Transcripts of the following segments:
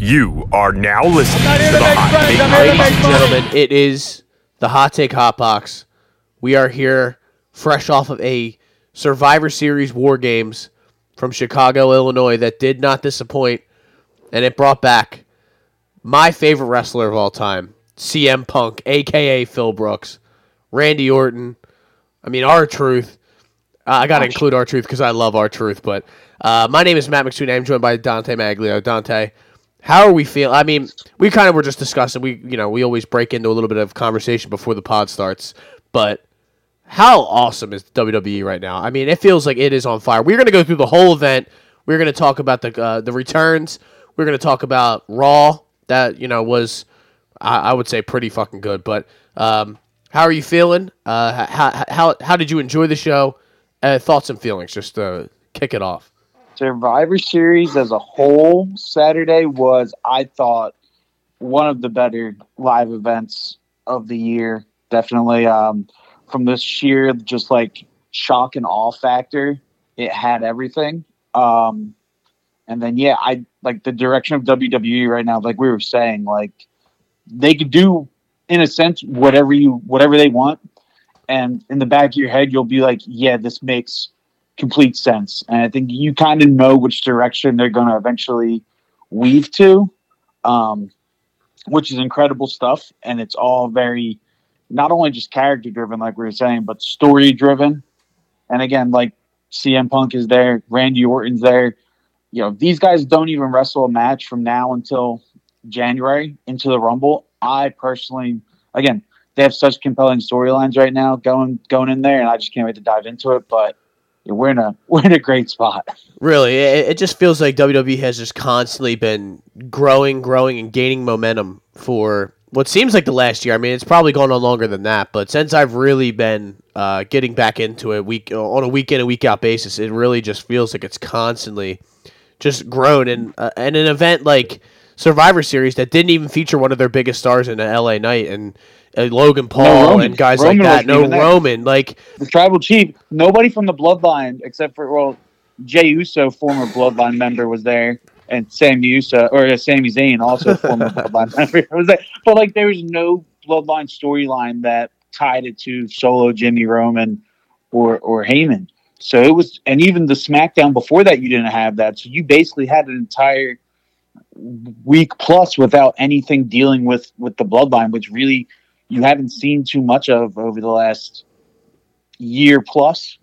You are now listening to here the Hot Take I'm Hot here to Box. make gentlemen, it is the Hot Take Hot Box. We are here fresh off of a Survivor Series War Games from Chicago, Illinois that did not disappoint, and it brought back my favorite wrestler of all time, CM Punk, aka Phil Brooks, Randy Orton. I mean, R-Truth. Uh, I got to include R-Truth because I love R-Truth. But uh, my name is Matt McSweeney. I'm joined by Dante Maglio. Dante, how are we feeling? I mean, we kind of were just discussing. We, you know, we always break into a little bit of conversation before the pod starts. But how awesome is WWE right now? I mean, it feels like it is on fire. We're going to go through the whole event. We're going to talk about the uh, the returns. We're going to talk about Raw. That you know was, I, I would say, pretty fucking good. But um, how are you feeling? Uh, how, how how did you enjoy the show? Uh, thoughts and feelings. Just to kick it off. Survivor Series as a whole Saturday was, I thought, one of the better live events of the year. Definitely um, from the sheer just like shock and awe factor, it had everything. Um, and then yeah, I like the direction of WWE right now. Like we were saying, like they could do in a sense whatever you whatever they want, and in the back of your head you'll be like, yeah, this makes complete sense. And I think you kind of know which direction they're going to eventually weave to, um, which is incredible stuff. And it's all very, not only just character driven, like we were saying, but story driven. And again, like CM Punk is there, Randy Orton's there. You know, these guys don't even wrestle a match from now until January into the Rumble. I personally, again, they have such compelling storylines right now going going in there, and I just can't wait to dive into it. But we're in a we're in a great spot. Really, it, it just feels like WWE has just constantly been growing, growing, and gaining momentum for what seems like the last year. I mean, it's probably gone on longer than that, but since I've really been uh, getting back into it week on a week in and week out basis, it really just feels like it's constantly just grown. And uh, and an event like Survivor Series that didn't even feature one of their biggest stars in an LA night and. Uh, Logan Paul Roman. and guys Roman like that. No there. Roman. Like The Tribal Chief, nobody from the Bloodline except for well, Jey Uso, former Bloodline member, was there, and Sam Uso or uh, Sami Zayn, also former Bloodline member, was there. But like, there was no Bloodline storyline that tied it to Solo, Jimmy Roman, or or Heyman. So it was, and even the SmackDown before that, you didn't have that. So you basically had an entire week plus without anything dealing with with the Bloodline, which really you haven't seen too much of over the last year plus.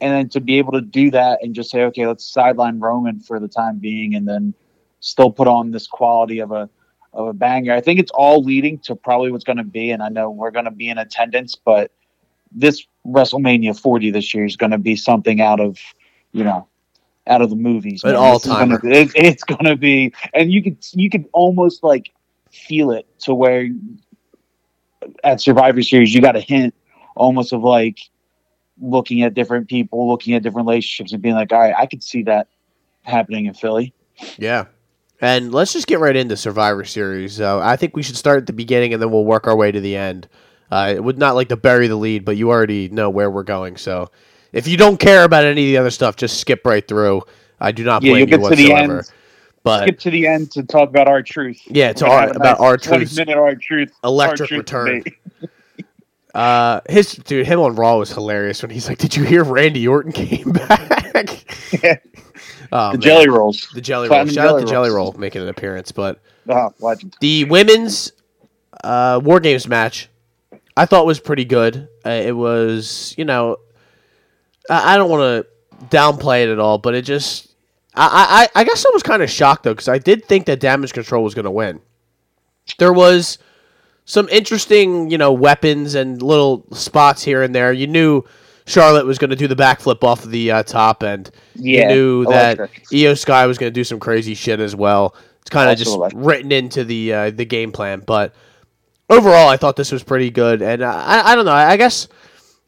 And then to be able to do that and just say, okay, let's sideline Roman for the time being, and then still put on this quality of a of a banger. I think it's all leading to probably what's going to be. And I know we're going to be in attendance, but this WrestleMania 40 this year is going to be something out of you know out of the movies. An man. This is all-timer. gonna- It, it's going to be, and you could you could almost like feel it to where at Survivor Series you got a hint almost of like looking at different people, looking at different relationships, and being like, all right, I could see that happening in Philly. Yeah. And let's just get right into Survivor Series. Uh, I think we should start at the beginning and then we'll work our way to the end. Uh, it would not like to bury the lead, but you already know where we're going. So if you don't care about any of the other stuff, just skip right through. I do not Yeah, blame you'll you the whatsoever. But Skip to the end to talk about R-Truth. yeah, gonna our, about our 20 truth. minute R-Truth. Electric R-Truth return. Uh, his dude, him on Raw was hilarious when he's like, "Did you hear Randy Orton came back?" Yeah. Oh, the man. jelly rolls. the jelly roll. Platinum Shout out Jelly to Jelly Roll making an appearance, but Oh, legend. The women's uh, War Games match, I thought was pretty good. Uh, it was, you know, I, I don't want to downplay it at all, but it just, I, I, I guess I was kind of shocked though because I did think that Damage Control was going to win. There was some interesting, you know, weapons and little spots here and there. You knew Charlotte was going to do the backflip off of the uh, top, and Yeah, you knew that electric. Io Sky was going to do some crazy shit as well. It's kind of just electric. written into the uh, the game plan, but overall, I thought this was pretty good. And I, I don't know. I guess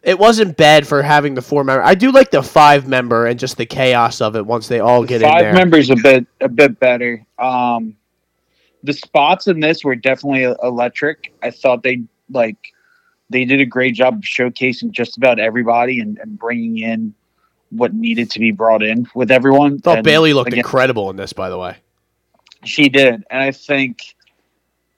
it wasn't bad for having the four member. I do like the five member and just the chaos of it once they all get in Five there. members a bit a bit better. Um, the spots in this were definitely electric. I thought they like they did a great job of showcasing just about everybody and, and bringing in what needed to be brought in with everyone. I thought And Bayley looked again, incredible in this, by the way. She did, and I think,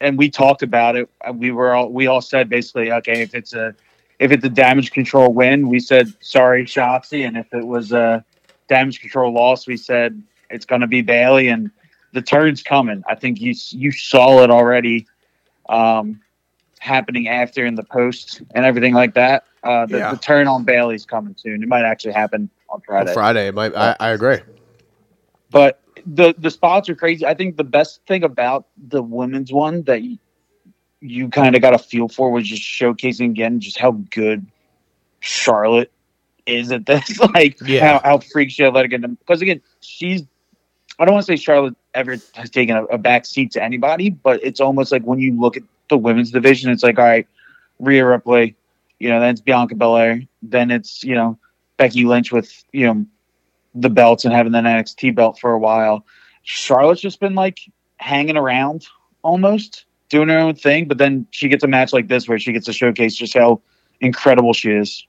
and we talked about it. We were all we all said basically, okay, if it's a if it's a damage control win, we said sorry, Shotzi, and if it was a damage control loss, we said it's going to be Bayley, and the turn's coming. I think you you saw it already um, happening after in the post and everything like that. Uh, the, Yeah. the turn on Bayley's coming soon. It might actually happen on On Friday. Friday, it might, I, I agree. But the the spots are crazy. I think the best thing about the women's one that you, kind of got a feel for was just showcasing again just how good Charlotte is at this. like Yeah. how, how freak she let it get because again she's. I don't want to say Charlotte ever has taken a, a back seat to anybody, but it's almost like when you look at the women's division, it's like all right, Rhea Ripley, you know, then it's Bianca Belair, then it's you know Becky Lynch with you know the belts and having the NXT belt for a while. Charlotte's just been like hanging around almost doing her own thing, but then she gets a match like this where she gets to showcase just how incredible she is.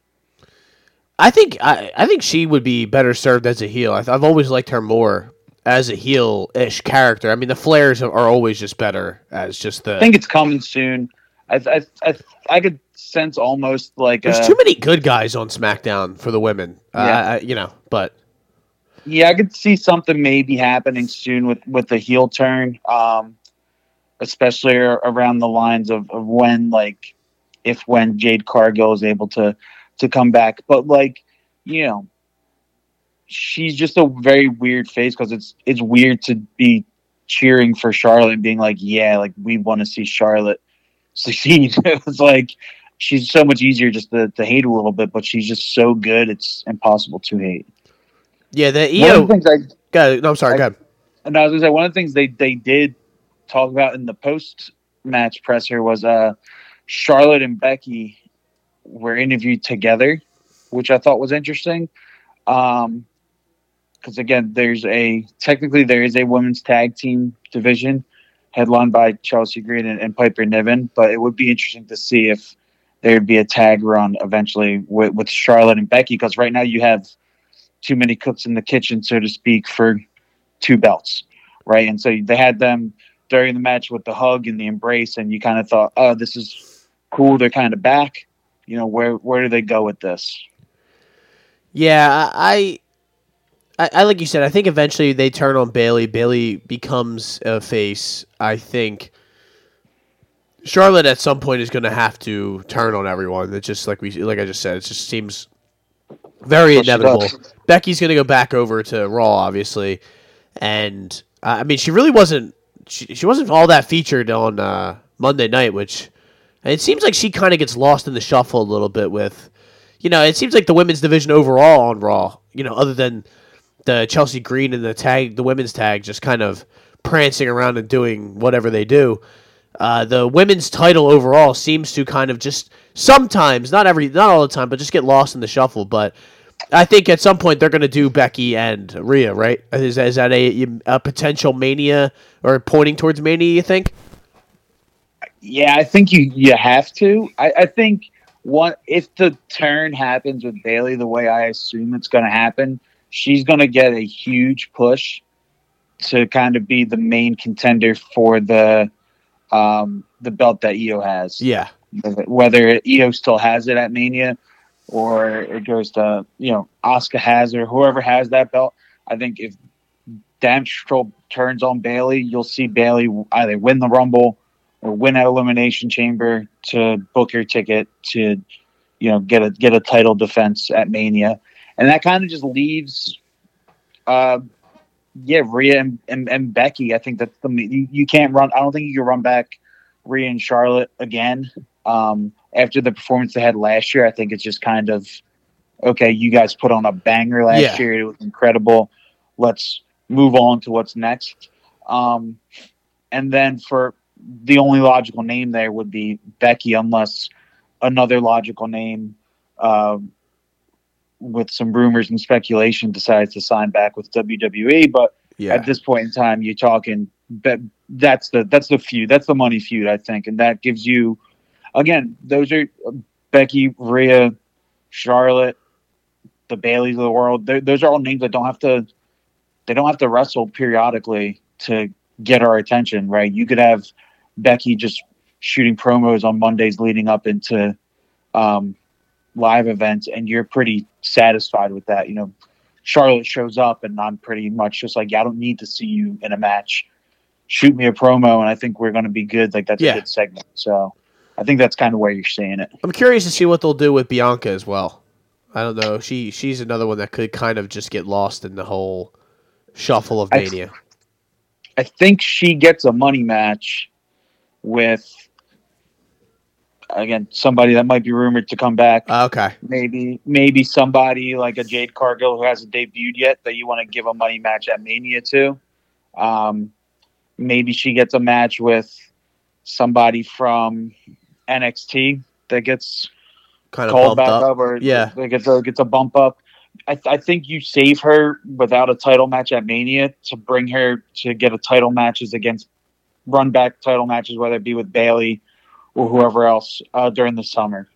I think I, I think she would be better served as a heel. I, I've always liked her more as a heel-ish character. I mean, the Flares are always just better as just the. I think it's coming soon. I I I, I could sense almost like There's uh, too many good guys on SmackDown for the women. Uh, Yeah. I- you know, but yeah, I could see something maybe happening soon with with the heel turn, um, especially around the lines of, of when like if when Jade Cargill is able to to come back. But like you know, she's just a very weird face because it's it's weird to be cheering for Charlotte and being like, yeah, like we want to see Charlotte succeed. it's like she's so much easier just to, to hate a little bit, but she's just so good. It's impossible to hate. yeah, the One of the things I Go, no, I'm sorry. I- go ahead. and I was gonna say one of the things they they did talk about in the post match presser was uh Charlotte and Becky were interviewed together, which I thought was interesting. Um because again, there's a technically there is a women's tag team division headlined by Chelsea Green and, and Piper Niven, but it would be interesting to see if there'd be a tag run eventually with, with Charlotte and Becky because right now you have too many cooks in the kitchen, so to speak, for two belts, right? And so they had them during the match with the hug and the embrace, and you kind of thought, oh, this is cool. They're kind of back. You know, where where do they go with this? Yeah, I, I, I like you said. I think eventually they turn on Bayley. Bayley becomes a face. I think Charlotte at some point is going to have to turn on everyone. It just like we like I just said. It just seems very Well, inevitable. Becky's going to go back over to Raw, obviously, and uh, I mean she really wasn't. She, she wasn't all that featured on uh, Monday night, which it seems like she kind of gets lost in the shuffle a little bit with you know, it seems like the women's division overall on Raw, you know, other than the Chelsea Green and the tag, the women's tag, just kind of prancing around and doing whatever they do. Uh, the women's title overall seems to kind of just sometimes, not every, not all the time, but just get lost in the shuffle. But I think at some point they're going to do Becky and Rhea, right? Is, is that a, a potential mania or pointing towards mania? You think? Yeah, I think you you have to. I, I think one if the turn happens with Bayley the way I assume it's going to happen, she's going to get a huge push to kind of be the main contender for the um, the belt that Io has. Yeah. Whether Io still has it at Mania or it goes to you know Asuka has or whoever has that belt. I think if Control turns on Bayley, you'll see Bayley either win the Rumble or win at Elimination Chamber to book your ticket to, you know, get a get a title defense at Mania, and that kind of just leaves, uh, yeah, Rhea and, and, and Becky. I think that's the you, you can't run. I don't think you can run back Rhea and Charlotte again um, after the performance they had last year. I think it's just kind of okay. You guys put on a banger last Yeah. year. It was incredible. Let's move on to what's next. Um, and then for the only logical name there would be Becky, unless another logical name um, with some rumors and speculation decides to sign back with WWE. But Yeah. at this point in time, you're talking that that's the that's the feud, that's the money feud, I think, and that gives you again those are uh, Becky, Rhea, Charlotte, the Bayleys of the world. They're, those are all names that don't have to they don't have to wrestle periodically to get our attention, right? You could have Becky just shooting promos on Mondays leading up into um, live events, and you're pretty satisfied with that. You know, Charlotte shows up, and I'm pretty much just like, yeah, I don't need to see you in a match. Shoot me a promo, and I think we're going to be good. Like that's Yeah. a good segment. So I think that's kind of where you're seeing it. I'm curious to see what they'll do with Bianca as well. I don't know. She she's another one that could kind of just get lost in the whole shuffle of I- Mania. I think she gets a money match with again somebody that might be rumored to come back. Uh, okay. maybe maybe somebody like a Jade Cargill who hasn't debuted yet that you want to give a money match at Mania to. Um, maybe she gets a match with somebody from NXT that gets Kind of called back up. up, or Yeah. that gets a, gets a bump up. I, I think you save her without a title match at Mania to bring her to get a title matches against run back title matches, whether it be with Bayley or whoever else uh, during the summer.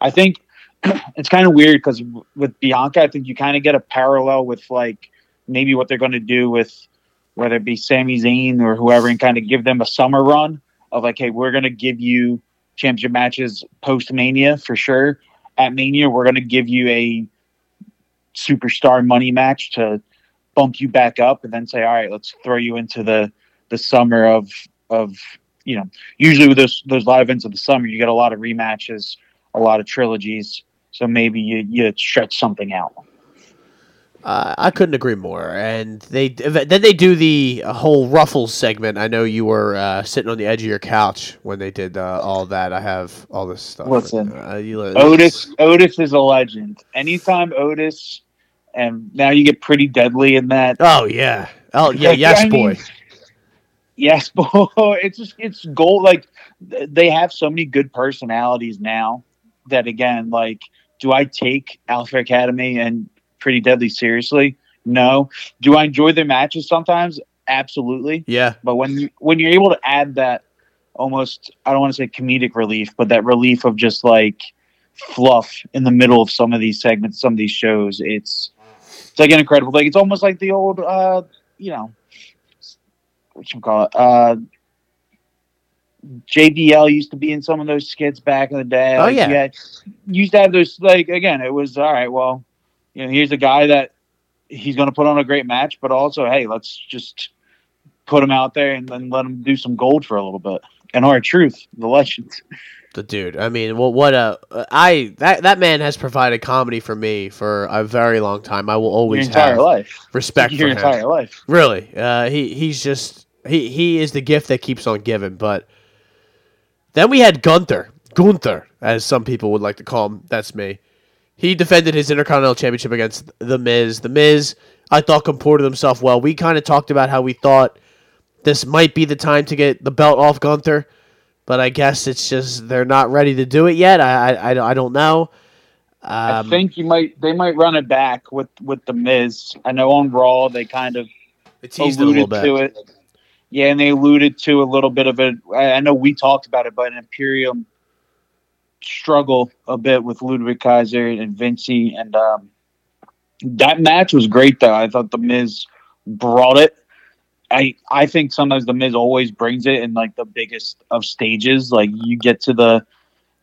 I think it's kind of weird because with Bianca, I think you kind of get a parallel with like maybe what they're going to do with whether it be Sami Zayn or whoever, and kind of give them a summer run of like, hey, we're going to give you championship matches post Mania for sure. At Mania, we're going to give you a superstar money match to bump you back up, and then say, all right, let's throw you into the the summer of of you know usually with those those live events of the summer you get a lot of rematches a lot of trilogies so maybe you you stretch something out Uh, I couldn't agree more. And they then they do the whole Ruffles segment. I know you were uh, sitting on the edge of your couch when they did uh, all that. I have all this stuff. Listen, uh, you, otis otis is a legend anytime otis and now you get pretty deadly in that Oh yeah. Oh yeah. Like, Yes, I mean, boy. yes boy it's just it's gold like they have so many good personalities now that again like do i take alpha academy and pretty deadly seriously no do i enjoy their matches sometimes absolutely Yeah. but when you when you're able to add that almost i don't want to say comedic relief but that relief of just like fluff in the middle of some of these segments some of these shows it's it's like an incredible thing it's almost like the old uh you know what you call it uh JBL used to be in some of those skits back in the day. Oh, Like, yeah. you used to have those like again. It was all right. Well, you know, here's a guy that he's going to put on a great match, but also, hey, let's just put him out there and then let him do some gold for a little bit. And R-Truth, the legend. The dude. I mean, well, what a I that that man has provided comedy for me for a very long time. I will Your always entire have life. respect Your for him. entire life. Really, uh, he he's just he he is the gift that keeps on giving. But then we had Gunther, Gunther, as some people would like to call him. That's me. He defended his Intercontinental Championship against the Miz. The Miz, I thought, comported himself well. We kind of talked about how we thought this might be the time to get the belt off Gunther, but I guess it's just they're not ready to do it yet. I I, I, I don't know. Um, I think you might they might run it back with with the Miz. I know on Raw they kind of it teased it a little alluded bit. to it. Yeah, and they alluded to a little bit of it. I I know we talked about it, but an Imperium struggle a bit with Ludwig Kaiser and Vinci, and um, that match was great. Though I thought the Miz brought it. I I think sometimes the Miz always brings it in like the biggest of stages. Like you get to the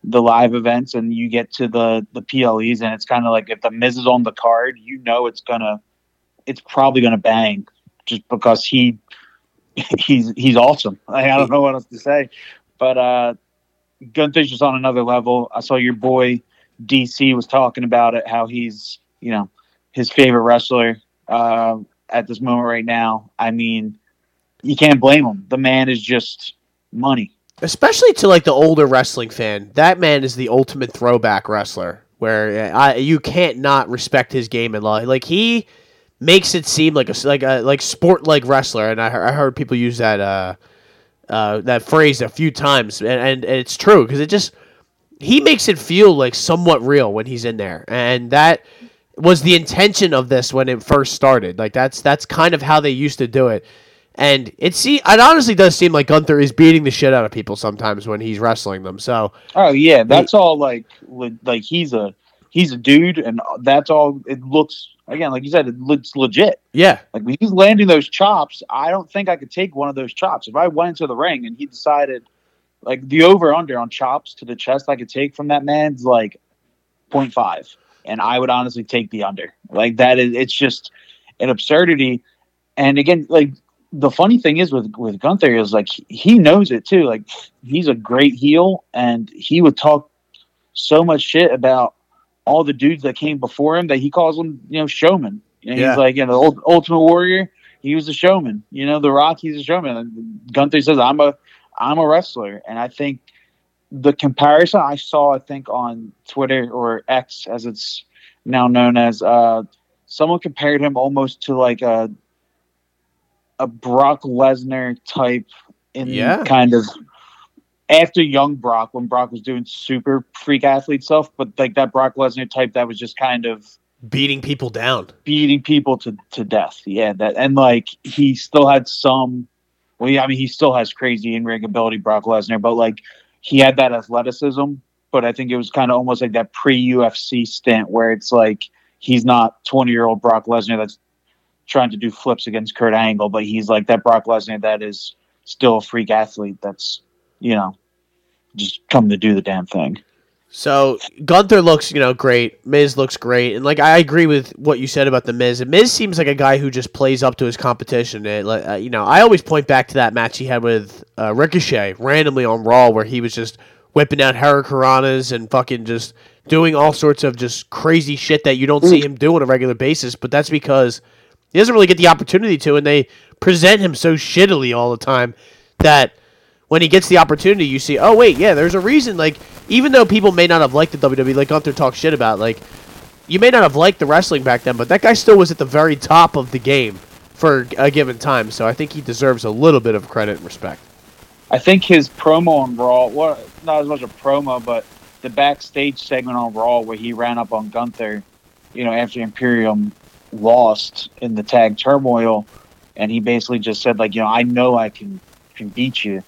the live events and you get to the the PLEs, and it's kind of like if the Miz is on the card, you know it's gonna it's probably gonna bang just because he he's he's awesome. I, I don't know what else to say, but uh, Gunther's just on another level. I saw your boy DC was talking about it, how he's you know his favorite wrestler uh, at this moment right now. I mean, you can't blame him. The man is just money. especially to like the older wrestling fan, that man is the ultimate throwback wrestler. Where uh, I, you can't not respect his game and law. Like he makes it seem like a like a like sport like wrestler, and I, I heard people use that uh, uh, that phrase a few times, and, and it's true because it just he makes it feel like somewhat real when he's in there, and that was the intention of this when it first started. Like that's that's kind of how they used to do it. And it see it honestly does seem like Gunther is beating the shit out of people sometimes when he's wrestling them. So Oh yeah, that's all like like he's a he's a dude, and that's all. It looks again, like you said, it's legit. Yeah. Like when he's landing those chops, I don't think I could take one of those chops. If I went into the ring and he decided, like the over under on chops to the chest I could take from that man's like 0.5. And I would honestly take the under. Like that is, it's just an absurdity. And again, like the funny thing is with with Gunther is like he knows it too. Like he's a great heel, and he would talk so much shit about all the dudes that came before him that he calls them, you know, showman. And Yeah. he's like, you know, the Ultimate Warrior. He was a showman. You know, The Rock. He's a showman. And Gunther says, "I'm a, I'm a wrestler," and I think the comparison I saw, I think on Twitter or X, as it's now known as, uh, someone compared him almost to like a a Brock Lesnar type in Yeah. kind of after young Brock when Brock was doing super freak athlete stuff, but like that Brock Lesnar type that was just kind of Beating people down. beating people to, to death. Yeah, that and like he still had some. Well, yeah, I mean, he still has crazy in ring ability, Brock Lesnar, but like he had that athleticism. But I think it was kind of almost like that pre UFC stint where it's like he's not twenty year old Brock Lesnar that's trying to do flips against Kurt Angle, but he's like that Brock Lesnar that is still a freak athlete. That's you know just come to do the damn thing. So Gunther looks, you know, great. Miz looks great, and like I agree with what you said about the Miz. And Miz seems like a guy who just plays up to his competition. It, uh, you know, I always point back to that match he had with uh, Ricochet randomly on Raw, where he was just whipping out Hurricanranas and fucking just doing all sorts of just crazy shit that you don't see him do on a regular basis. But that's because he doesn't really get the opportunity to, and they present him so shittily all the time that when he gets the opportunity, you see, oh wait, yeah, there's a reason. Like, even though people may not have liked the WWE, like Gunther talks shit about, like, you may not have liked the wrestling back then, but that guy still was at the very top of the game for a given time. So I think he deserves a little bit of credit and respect. I think his promo on Raw, well, not as much a promo, but the backstage segment on Raw where he ran up on Gunther, you know, after Imperium lost in the tag turmoil, and he basically just said like, you know, I know I can can beat you,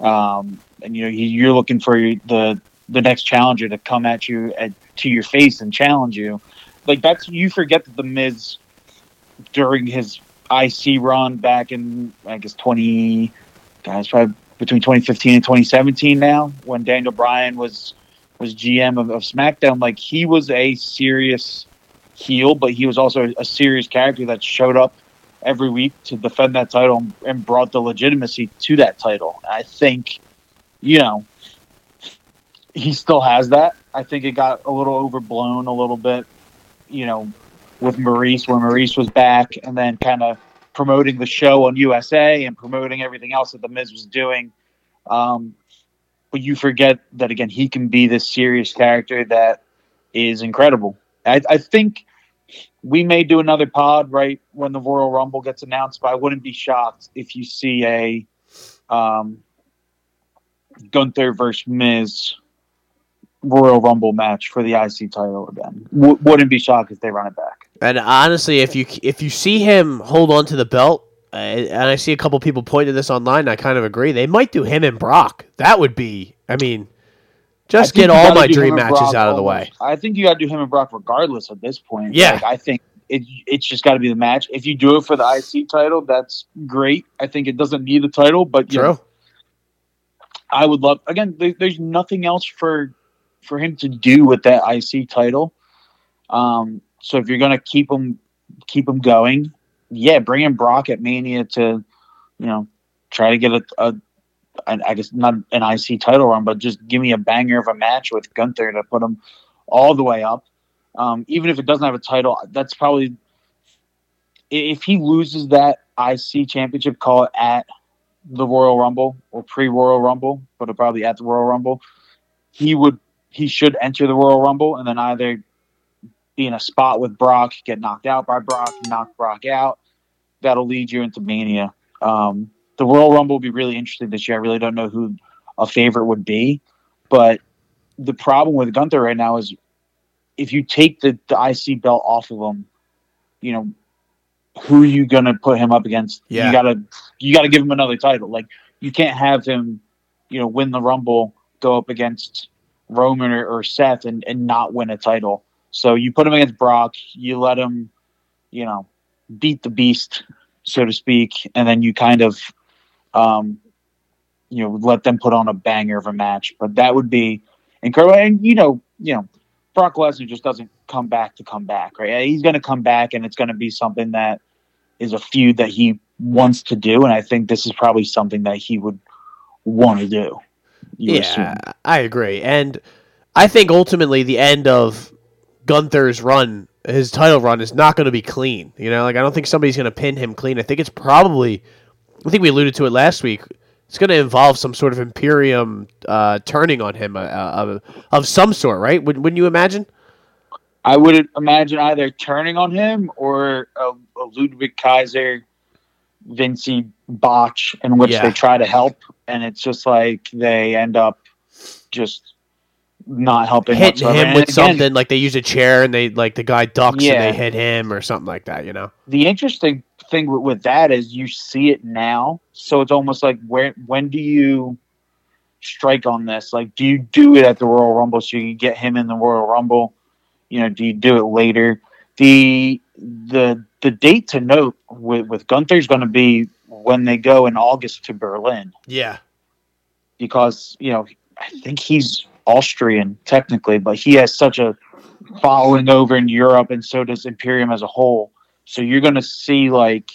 um, and you know, you're looking for the the next challenger to come at you at, to your face and challenge you. Like that's you forget that the Miz during his IC run back in I guess twenty guys probably between 2015 and 2017 now when Daniel Bryan was was GM of, of SmackDown like he was a serious heel but he was also a serious character that showed up every week to defend that title and brought the legitimacy to that title I think you know he still has that I think it got a little overblown a little bit you know with Maryse when Maryse was back and then kind of promoting the show on USA and promoting everything else that the Miz was doing. Um, but you forget that again, he can be this serious character that is incredible. I, I think we may do another pod right when the Royal Rumble gets announced, but I wouldn't be shocked if you see a um, Gunther versus Miz Royal Rumble match for the IC title again. W- wouldn't be shocked if they run it back. And honestly, if you if you see him hold on to the belt, uh, and I see a couple people pointing this online, I kind of agree. They might do him and Brock. That would be. I mean, just get all my dream matches Brock out of the way. I think you got to do him and Brock regardless at this point. Yeah. Like, I think it, it's just got to be the match. If you do it for the IC title, that's great. I think it doesn't need the title, but you know, True. I would love again. There, there's nothing else for for him to do with that IC title. Um, so if you're gonna keep him keep him going, yeah, bring in Brock at Mania to you know try to get a, a an- I guess not an IC title run, but just give me a banger of a match with Gunther to put him all the way up. Um, even if it doesn't have a title, that's probably if he loses that IC championship, call at the Royal Rumble or pre Royal Rumble, but probably at the Royal Rumble. He would he should enter the Royal Rumble and then either be in a spot with Brock, get knocked out by Brock, knock Brock out. That'll lead you into Mania. Um, the Royal Rumble will be really interesting this year. I really don't know who a favorite would be, but the problem with Gunther right now is if you take the, the IC belt off of him, you know, who are you gonna put him up against? Yeah. You gotta you gotta give him another title. Like you can't have him, you know, win the Rumble, go up against Roman or, or Seth and, and not win a title. So you put him against Brock, you let him you know, beat the beast, so to speak, and then you kind of, um, you know, let them put on a banger of a match. But that would be incredible. And you know, you know, Brock Lesnar just doesn't come back to come back, right? He's going to come back, and it's going to be something that is a feud that he wants to do, and I think this is probably something that he would want to do. yeah, assume. I agree, and I think ultimately the end of Gunther's run, his title run, is not going to be clean. You know, like I don't think somebody's going to pin him clean. I think it's probably, I think we alluded to it last week. It's going to involve some sort of Imperium uh, turning on him uh, of, of some sort, right? Would, wouldn't you imagine? I would imagine either turning on him or a, a Ludwig Kaiser, Vinci botch in which yeah. they try to help, and it's just like they end up just not helping hit him and with again, something like they use a chair and they like the guy ducks yeah. and they hit him or something like that you know the interesting thing with, with, that is you see it now. So it's almost like where when do you strike on this? Like do you do it at the royal rumble so you can get him in the royal rumble? You know do you do it later? The the the date to note with with gunther's going to be when they go in august to berlin. Yeah. Because you know i think he's Austrian technically, but he has such a following over in Europe, and so does Imperium as a whole. So you're going to see like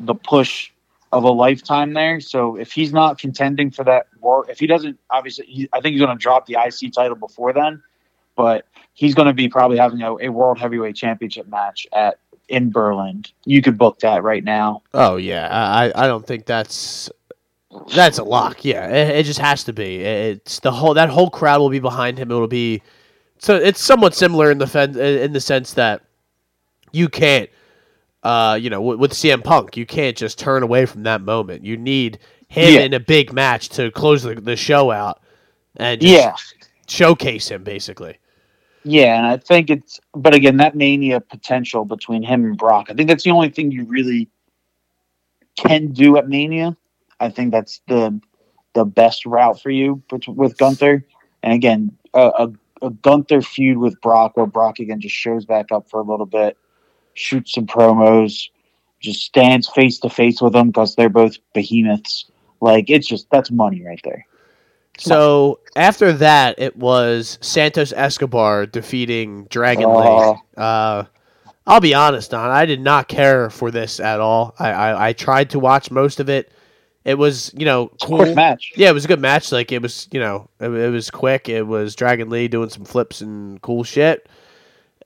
the push of a lifetime there. So if he's not contending for that, or if he doesn't, obviously, he, I think he's going to drop the IC title before then. But he's going to be probably having a, a world heavyweight championship match at in Berlin. You could book that right now. Oh yeah, I I don't think that's that's a lock. Yeah, it, it, just has to be. It's the whole that whole crowd will be behind him. It'll be so it's somewhat similar in the fen- in the sense that you can't, uh, you know, with, with CM Punk, you can't just turn away from that moment. You need him yeah. in a big match to close the, the show out and yeah, showcase him basically. Yeah, and I think it's, but again, that mania potential between him and Brock, I think that's the only thing you really can do at Mania I think that's the the best route for you with Gunther. And again, a, a, a Gunther feud with Brock, where Brock again just shows back up for a little bit, shoots some promos, just stands face to face with them because they're both behemoths. Like it's just that's money right there. So after that, it was Santos Escobar defeating Dragon uh, Lee. Uh, I'll be honest, Don. I did not care for this at all. I, I, I tried to watch most of it. It was, you know, cool match. Yeah, it was a good match. Like it was, you know, it, it was quick. It was Dragon Lee doing some flips and cool shit,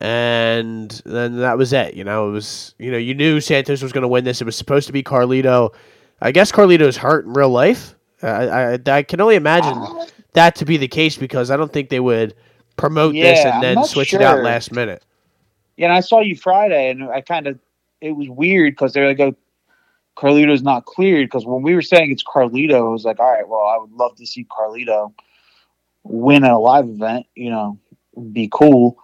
and then that was it. You know, it was, you know, you knew Santos was going to win this. It was supposed to be Carlito. I guess Carlito's hurt in real life. I, I, I can only imagine that to be the case because I don't think they would promote yeah, this and then switch sure. it out last minute. Yeah, and I saw you Friday, and I kind of it was weird because they're like, oh, Carlito's not cleared because when we were saying it's Carlito, it was like, all right, well, I would love to see Carlito win at a live event, you know, be cool.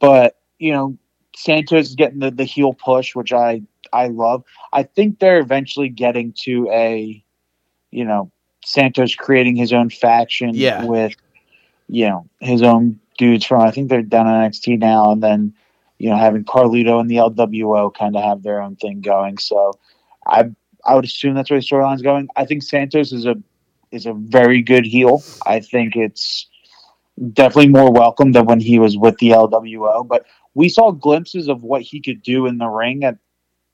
But, you know, Santos is getting the, the heel push, which I I love. I think they're eventually getting to a, you know, Santos creating his own faction yeah. with, you know, his own dudes from I think they're down on NXT now, and then, you know, having Carlito and the LWO kind of have their own thing going. So I I would assume that's where the storyline's going. I think Santos is a is a very good heel. I think it's definitely more welcome than when he was with the LWO. But we saw glimpses of what he could do in the ring, at,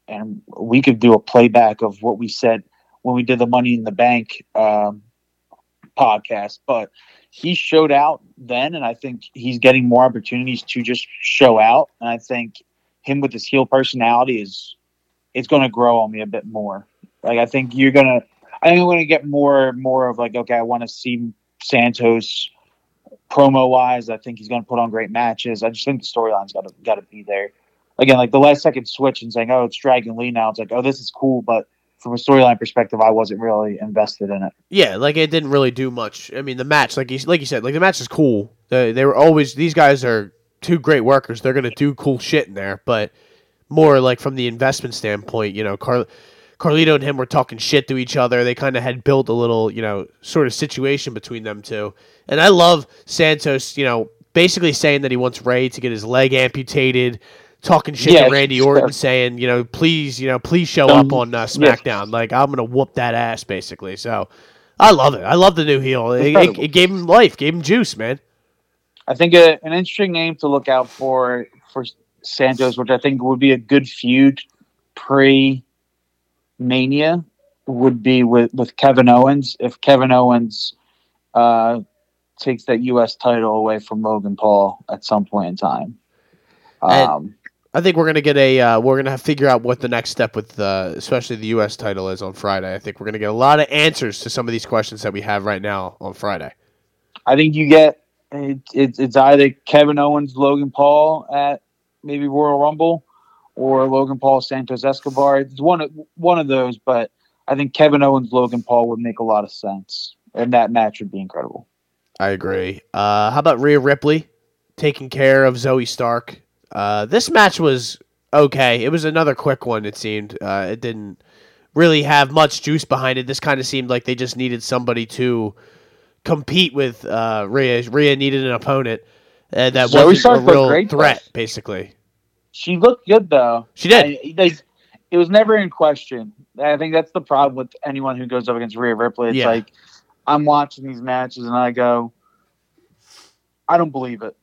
and we could do a playback of what we said when we did the Money in the Bank um, podcast. But he showed out then, and I think he's getting more opportunities to just show out. And I think him with his heel personality is it's going to grow on me a bit more. Like I think you're gonna, I think I'm gonna get more more of like okay, I want to see Santos promo wise. I think he's gonna put on great matches. I just think the storyline's got to got to be there. Again, like the last second switch and saying, "Oh, it's Dragon Lee now." It's like, "Oh, this is cool," but from a storyline perspective, I wasn't really invested in it. Yeah, like it didn't really do much. I mean, the match, like you like you said, like the match is cool. They, they were always these guys are two great workers. They're gonna do cool shit in there, but more like from the investment standpoint, you know, Carl Carlito and him were talking shit to each other. They kind of had built a little, you know, sort of situation between them two. And I love Santos, you know, basically saying that he wants Rey to get his leg amputated, talking shit Yeah, to Randy. Orton, saying, you know, please, you know, please show Um, up on uh, yeah. SmackDown. Like I'm gonna whoop that ass, basically. So I love it. I love the new heel. It, it, it gave him life, gave him juice, man. I think a, an interesting name to look out for for Santos, which I think would be a good feud pre Mania, would be with, with Kevin Owens. If Kevin Owens uh, takes that U.S. title away from Logan Paul at some point in time. Um, I think we're gonna get a. Uh, we're gonna have to figure out what the next step with, uh, especially the U.S. title is on Friday. I think we're gonna get a lot of answers to some of these questions that we have right now on Friday. I think you get it, it, it's either Kevin Owens, Logan Paul at maybe Royal Rumble, or Logan Paul, Santos Escobar. It's one of one of those, but I think Kevin Owens, Logan Paul would make a lot of sense, and that match would be incredible. I agree. Uh, how about Rhea Ripley taking care of Zoey Stark? Uh, this match was okay. It was another quick one. It seemed uh, it didn't really have much juice behind it. This kind of seemed like they just needed somebody to compete with uh, Rhea. Rhea needed an opponent uh, that Zoey wasn't Stark a real threat, basically. She looked good though. She did. I, they, it was never in question. I think that's the problem with anyone who goes up against Rhea Ripley. It's Yeah. like I'm watching these matches and I go, I don't believe it.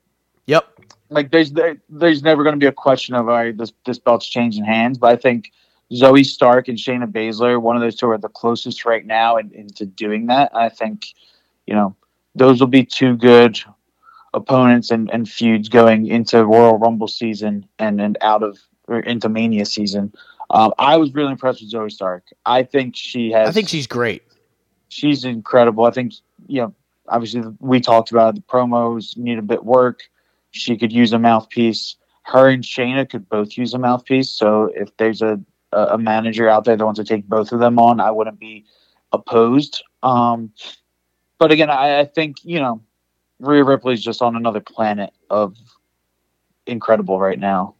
Yep. like there's there, there's never going to be a question of all right this this belt's changing hands but i think zoey stark and shayna baszler one of those two are the closest right now in, into doing that i think you know those will be two good opponents and, and feuds going into royal rumble season and and out of or into mania season um, i was really impressed with zoey stark i think she has I think she's great. she's incredible. I think you know, obviously we talked about it, the promos need a bit work. She could use a mouthpiece. Her and Shayna could both use a mouthpiece. So if there's a a a manager out there that wants to take both of them on, I wouldn't be opposed. Um, but again, I, I think you know, Rhea Ripley's just on another planet of incredible right now.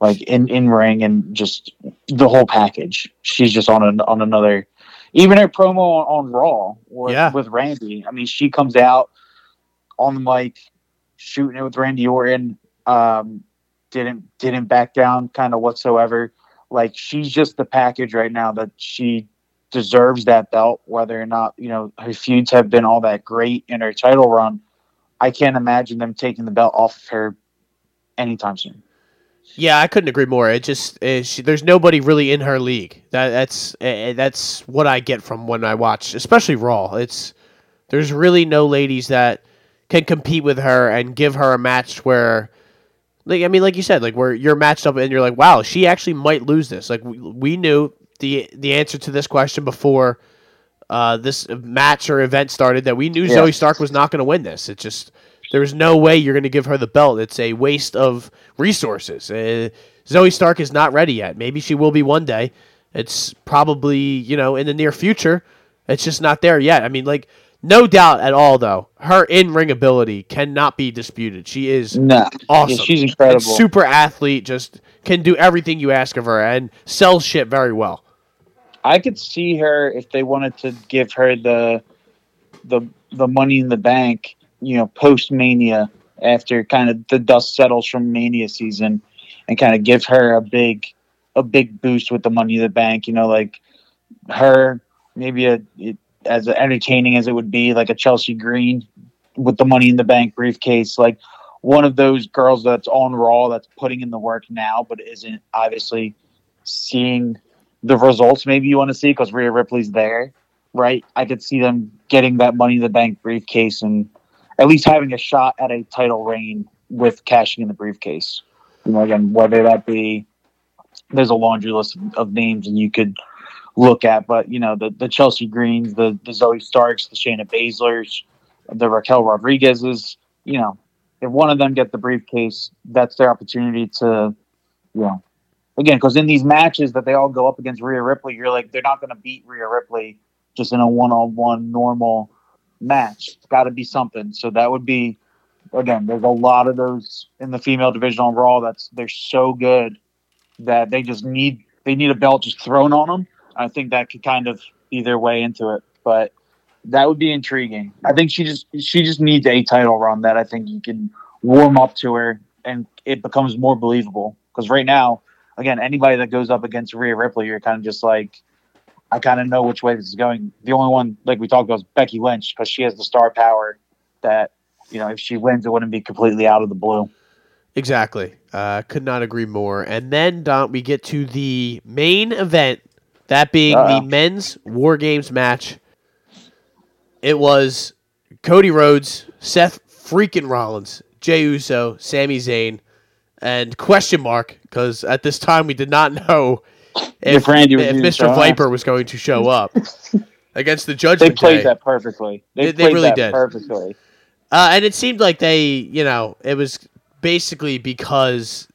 Like in in ring and just the whole package. She's just on an, on another even her promo on, on Raw with, Yeah. with Randy. I mean, she comes out on the mic, shooting it with Randy Orton. Um, didn't didn't back down kind of whatsoever. Like she's just the package right now that she deserves that belt. Whether or not you know her feuds have been all that great in her title run, I can't imagine them taking the belt off of her anytime soon. Yeah, I couldn't agree more. It just uh, she, there's nobody really in her league. That that's uh, that's what I get from when I watch, especially Raw. It's there's really no ladies that can compete with her and give her a match where, like I mean, like you said, like where you're matched up and you're like, wow, she actually might lose this. Like we, we knew the the answer to this question before uh, this match or event started that we knew Yeah. Zoey Stark was not going to win this. It just there's no way you're going to give her the belt. It's a waste of resources. Uh, Zoey Stark is not ready yet. Maybe she will be one day. It's probably you know in the near future. It's just not there yet. I mean, like no doubt at all though, her in ring ability cannot be disputed. She is No, awesome. yeah, she's and incredible. super athlete. Just can do everything you ask of her and sells shit very well. I could see her if they wanted to give her the the the money in the bank, you know, post Mania after kind of the dust settles from Mania season, and kind of give her a big a big boost with the money in the bank. You know, like her maybe a it, as entertaining as it would be, like a Chelsea Green with the money in the bank briefcase, like one of those girls that's on Raw that's putting in the work now, but isn't obviously seeing the results maybe you want to see because Rhea Ripley's there, right? I could see them getting that money in the bank briefcase and at least having a shot at a title reign with cashing in the briefcase. You know, again, whether that be there's a laundry list of, names and you could look at, but you know, the, the Chelsea Greens, the, the Zoey Starks, the Shayna Baszlers, the Raquel Rodriguez's, you know, if one of them get the briefcase, that's their opportunity to, you know, again, because in these matches that they all go up against Rhea Ripley, you're like, they're not going to beat Rhea Ripley just in a one-on-one normal match. It's got to be something. So that would be, again, there's a lot of those in the female division on Raw. That's they're so good that they just need they need a belt just thrown on them. I think that could kind of be their way into it, but that would be intriguing. I think she just she just needs a title run that I think you can warm up to her and it becomes more believable. Because right now, again, anybody that goes up against Rhea Ripley, you're kind of just like, I kind of know which way this is going. The only one, like we talked about, is Becky Lynch because she has the star power that you know if she wins, it wouldn't be completely out of the blue. Exactly. Uh, could not agree more. And then Don, we get to the main event, that being Uh-oh. the men's War Games match. It was Cody Rhodes, Seth freaking Rollins, Jey Uso, Sami Zayn, and question mark because at this time we did not know if, If if Mr. Viper was going to show up against the They played Day. that perfectly. They, They- they really that did. perfectly. Uh, and it seemed like they, you know, it was basically because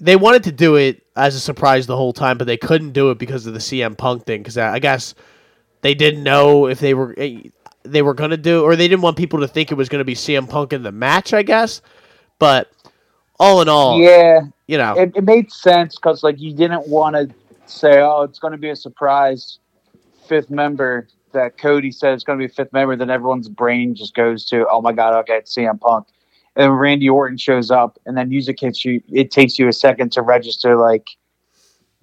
they wanted to do it as a surprise the whole time, but they couldn't do it because of the CM Punk thing. Because I I guess they didn't know if they were eh, they were gonna do, or they didn't want people to think it was gonna be CM Punk in the match. I guess, but all in all, Yeah, you know, it, it made sense because like you didn't want to say, oh, it's going to be a surprise fifth member that Cody said it's going to be a fifth member. Then everyone's brain just goes to, oh my god, okay, it's CM Punk. And then Randy Orton shows up, and then music hits you. It takes you a second to register, like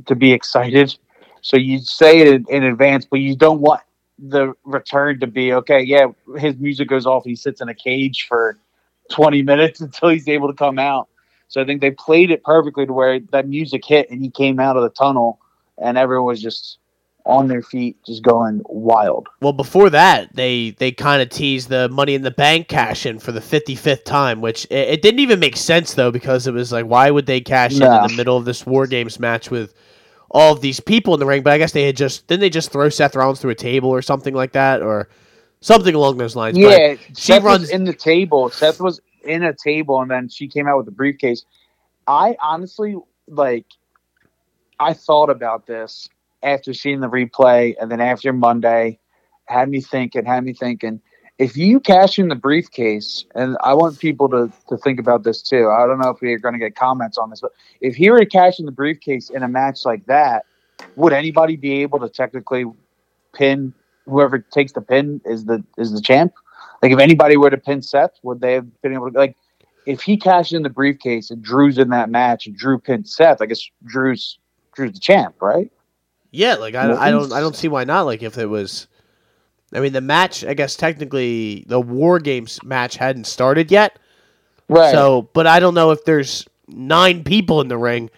to be excited. So you say it in, in advance, but you don't want the return to be okay. Yeah, his music goes off. He sits in a cage for twenty minutes until he's able to come out. So I think they played it perfectly to where that music hit and he came out of the tunnel and everyone was just on their feet, just going wild. Well, before that, they they kind of teased the Money in the Bank cash in for the 55th time, which it, it didn't even make sense though because it was like, why would they cash in in the middle of this War Games match with all of these people in the ring? But I guess they had just didn't they just throw Seth Rollins through a table or something like that, or something along those lines. But Yeah, she Seth runs- was in the table. Seth was in a table, and then she came out with a briefcase. I honestly like. I thought about this after seeing the replay, and then after Monday, had me thinking, had me thinking. If you cash in the briefcase, and I want people to, to think about this too. I don't know if we're going to get comments on this, but if he were to cash in the briefcase in a match like that, would anybody be able to technically pin whoever takes the pin is the is the champ? Like if anybody were to pin Seth, would they have been able to like if he cashed in the briefcase and Drew's in that match and Drew pinned Seth, I guess Drew's Drew's the champ, right? yeah, like I, I don't I don't see why not. Like if it was, I mean the match. I guess technically the War Games match hadn't started yet. Right. So, but I don't know if there's nine people in the ring.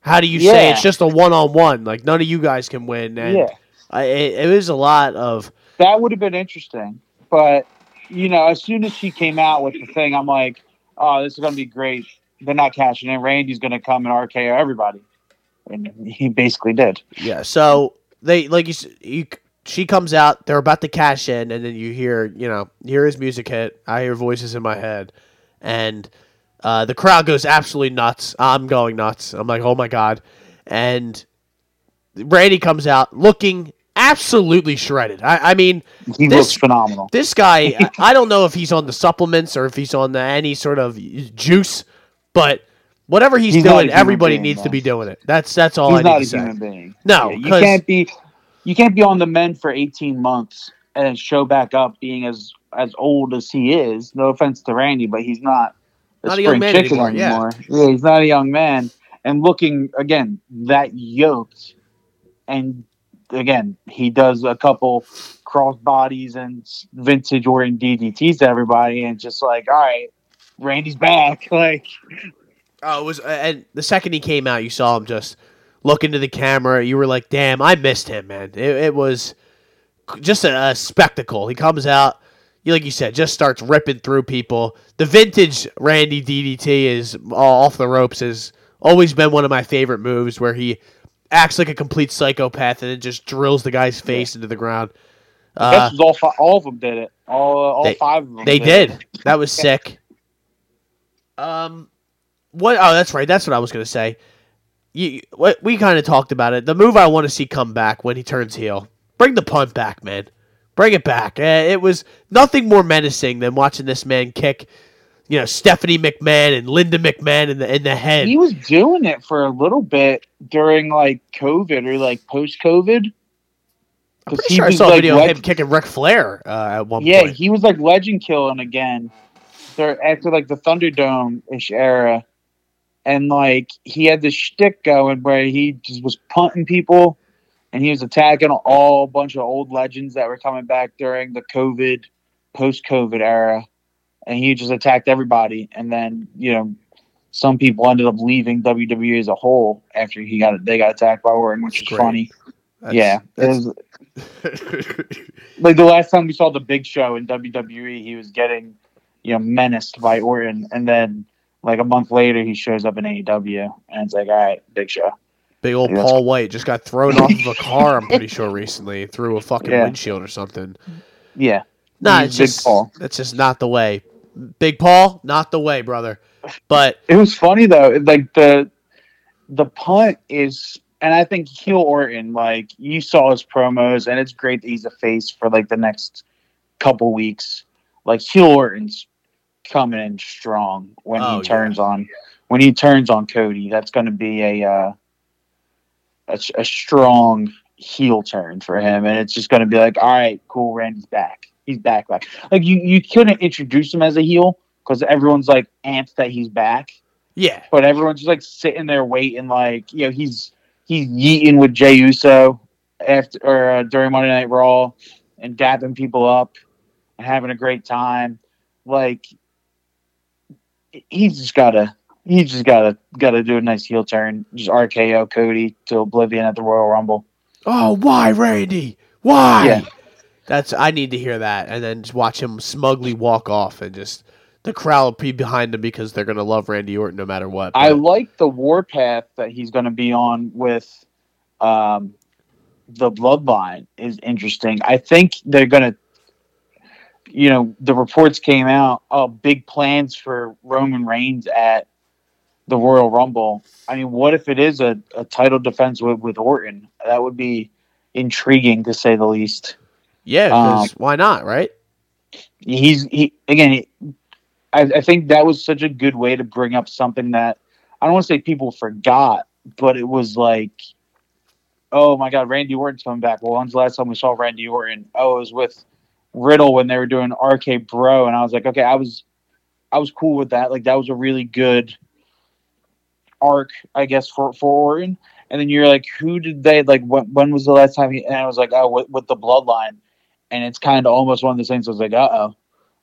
How do you say it's just a one on one? Like none of you guys can win, and yeah. I, it, it was a lot of That would have been interesting. But you know, as soon as she came out with the thing, I'm like, oh, this is gonna be great. They're not cashing in. Randy's gonna come and RKO everybody. And he basically did. yeah. So they like you, you. She comes out. They're about to cash in, and then you hear you know hear his music hit. I hear voices in my head, and uh, the crowd goes absolutely nuts. I'm going nuts. I'm like, oh my god, and Randy comes out looking absolutely shredded. I, I mean. He This- looks phenomenal. This guy, I- don't know if he's on the supplements or if he's on the, any sort of juice, but whatever he's, He's doing, everybody being, needs to be doing it. That's that's all He's I need to say. being. No, Yeah, you can't be you can't be on the men for 18 months and then show back up being as as old as he is. No offense to Randy, but he's not a Not a young man chicken anymore, yeah. Yeah. he's not a young man and looking again that yoked and again he does a couple cross bodies and vintage Orton DDTs to everybody and just like all right Randy's back like Oh, it was, and the second he came out, you saw him just look into the camera. You were like, "Damn, I missed him, man." It, it was just a, a spectacle. He comes out, like you said, just starts ripping through people. The vintage Randy DDT is off the ropes. Has always been one of my favorite moves, where he acts like a complete psychopath and then just drills the guy's face into the ground. Uh, all fi- all of them did it all all They- five of them They did. did. That was sick. Um, what? Oh, that's right. That's what I was gonna say. You, what we kind of talked about it. The move I want to see come back when he turns heel. Bring the punt back, man. Bring it back. Uh, it was nothing more menacing than watching this man kick, you know, Stephanie McMahon and Linda McMahon in the in the head. he was doing it for a little bit during like COVID or like post COVID. I'm pretty sure I saw a video of him kicking Ric Flair uh, at one yeah, point. Yeah, he was like legend killing again. After like the Thunderdome ish era, and like he had this shtick going where he just was punting people, and he was attacking all bunch of old legends that were coming back during the COVID, post COVID era, and he just attacked everybody. And then you know, some people ended up leaving WWE as a whole after he got they got attacked by Orton, which is funny. That's- yeah, that's- was, like the last time we saw the Big Show in WWE, he was getting you know menaced by Orton, and then like a month later, he shows up in AEW, and it's like, all right, Big Show. Big old Paul White just got thrown off of a car. I'm pretty sure recently through a fucking Yeah. windshield or something. Yeah, Nah, He's it's just Paul. that's just not the way. Big Paul, not the way, brother. But it was funny though. Like the the punt is, and I think heel Orton. Like you saw his promos, and it's great that he's a face for like the next couple weeks. Like heel Orton's coming in strong when Oh, he turns on when he turns on Cody. That's going to be a uh, a, a strong heel turn for him, and it's just going to be like, all right, cool, Randy's back. He's back, back. Like you, you couldn't introduce him as a heel because everyone's like amped that he's back yeah, but everyone's just like sitting there waiting, like you know he's he's yeeting with Jey Uso after or uh, during Monday Night Raw and dapping people up and having a great time. Like he's just gotta he's just gotta gotta do a nice heel turn, just RKO Cody to oblivion at the Royal Rumble. Oh, why, Randy? Why? Yeah. That's I need to hear that, and then just watch him smugly walk off, and just the crowd will be behind him because they're gonna love Randy Orton no matter what. I like the warpath that he's to be on with um, the bloodline is interesting. I think they're to, you know, the reports came out. Oh, big plans for Roman Reigns at the Royal Rumble. I mean, what if it is a, a title defense with, with Orton? That would be intriguing to say the least. Yeah, um, why not, right? he's he again. He, I, I think that was such a good way to bring up something that I don't want to say people forgot, but it was like, oh my god, Randy Orton's coming back. Well, when's the last time we saw Randy Orton? Oh, it was with Riddle when they were doing RK Bro, and I was like, okay, I was, I was cool with that. Like that was a really good arc, I guess, for for Orton. And then you're like, who did they like? When, when was the last time? He, and I was like, oh, with, with the Bloodline, and it's kind of almost one of those things. I was like, uh oh,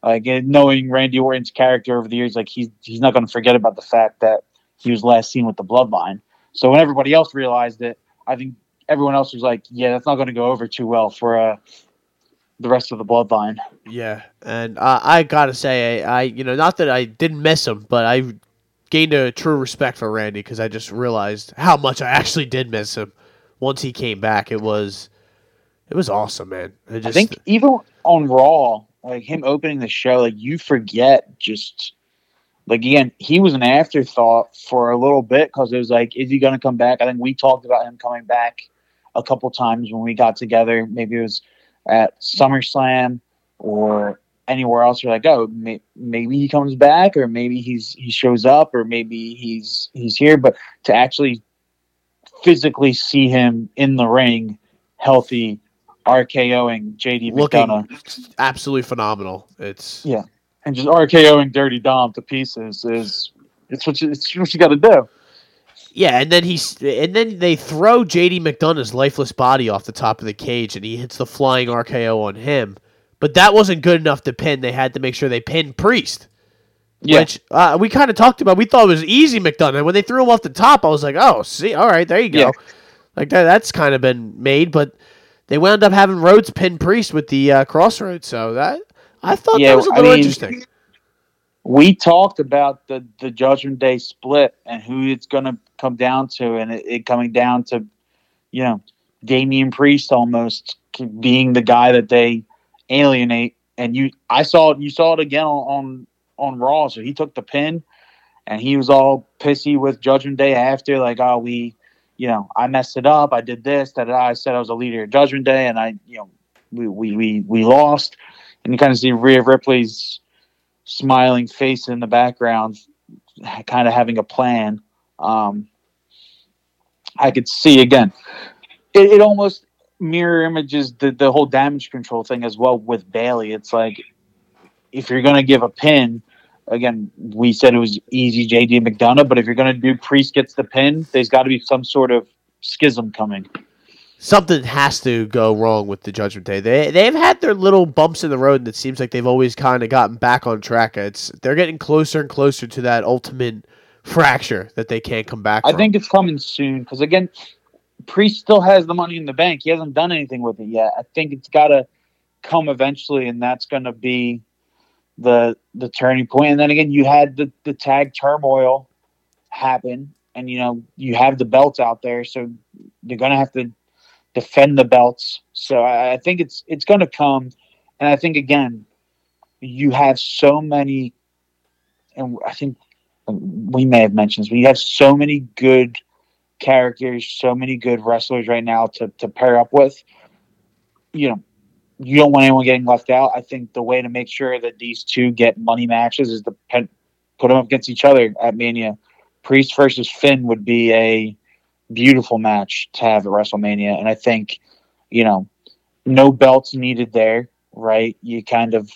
like knowing Randy Orton's character over the years, like he's he's not going to forget about the fact that he was last seen with the Bloodline. So when everybody else realized it, I think everyone else was like, yeah, that's not going to go over too well for uh, the rest of the Bloodline. Yeah, and uh, I gotta say, I, I you know not that I didn't miss him, but I gained a true respect for Randy because I just realized how much I actually did miss him once he came back. It was it was awesome, man. I just I think even on Raw, like him opening the show, like you forget just like again, he was an afterthought for a little bit because it was like, is he going to come back? I think we talked about him coming back a couple times when we got together. Maybe it was at SummerSlam or anywhere else. We're like, oh, may- maybe he comes back, or maybe he's he shows up, or maybe he's he's here. But to actually physically see him in the ring, healthy, RKOing JD looking McDonagh absolutely phenomenal. It's Yeah. and just RKOing Dirty Dom to pieces is it's what you, it's what you got to do. Yeah, and then he's and then they throw JD McDonagh's lifeless body off the top of the cage, and he hits the flying RKO on him. But that wasn't good enough to pin. They had to make sure they pinned Priest, Yeah, which uh, we kind of talked about. We thought it was easy McDonagh. When they threw him off the top, I was like, "Oh, see, all right, there you go." Yeah. Like that, that's kind of been made, but they wound up having Rhodes pin Priest with the uh, Cross Rhodes. So that I thought Yeah, that was a I little mean- interesting. we talked about the the Judgment Day split and who it's going to come down to, and it, it coming down to, you know, Damian Priest almost being the guy that they alienate. And you, I saw it. You saw it again on on, on Raw. So he took the pin, and he was all pissy with Judgment Day after, like, oh, we, you know, I messed it up. I did this. That I said I was a leader of Judgment Day, and I, you know, we we we, we lost. And you kind of see Rhea Ripley's smiling face in the background, kind of having a plan. Um, I could see again. It, it almost mirror images the, the whole damage control thing as well with Bayley. It's like if you're to give a pin, again, we said it was easy JD McDonagh, but if you're going to do Priest gets the pin, there's got to be some sort of schism coming. Something has to go wrong with the Judgment Day. They they've had their little bumps in the road, and it seems like they've always kind of gotten back on track. It's they're getting closer and closer to that ultimate fracture that they can't come back. I from. think it's coming soon because again, Priest still has the money in the bank. He hasn't done anything with it yet. I think it's got to come eventually, and that's going to be the the turning point. And then again, you had the the tag turmoil happen, and you know you have the belts out there, so you're to have to defend the belts. So I, I think it's it's to come, and I think again, you have so many, and I think we may have mentioned this, but you have so many good characters, so many good wrestlers right now to, to pair up with. You know, you don't want anyone getting left out. I think the way to make sure that these two get money matches is to put them up against each other at Mania. Priest versus Finn would be a beautiful match to have at WrestleMania, and I think, you know, no belts needed there, right? You kind of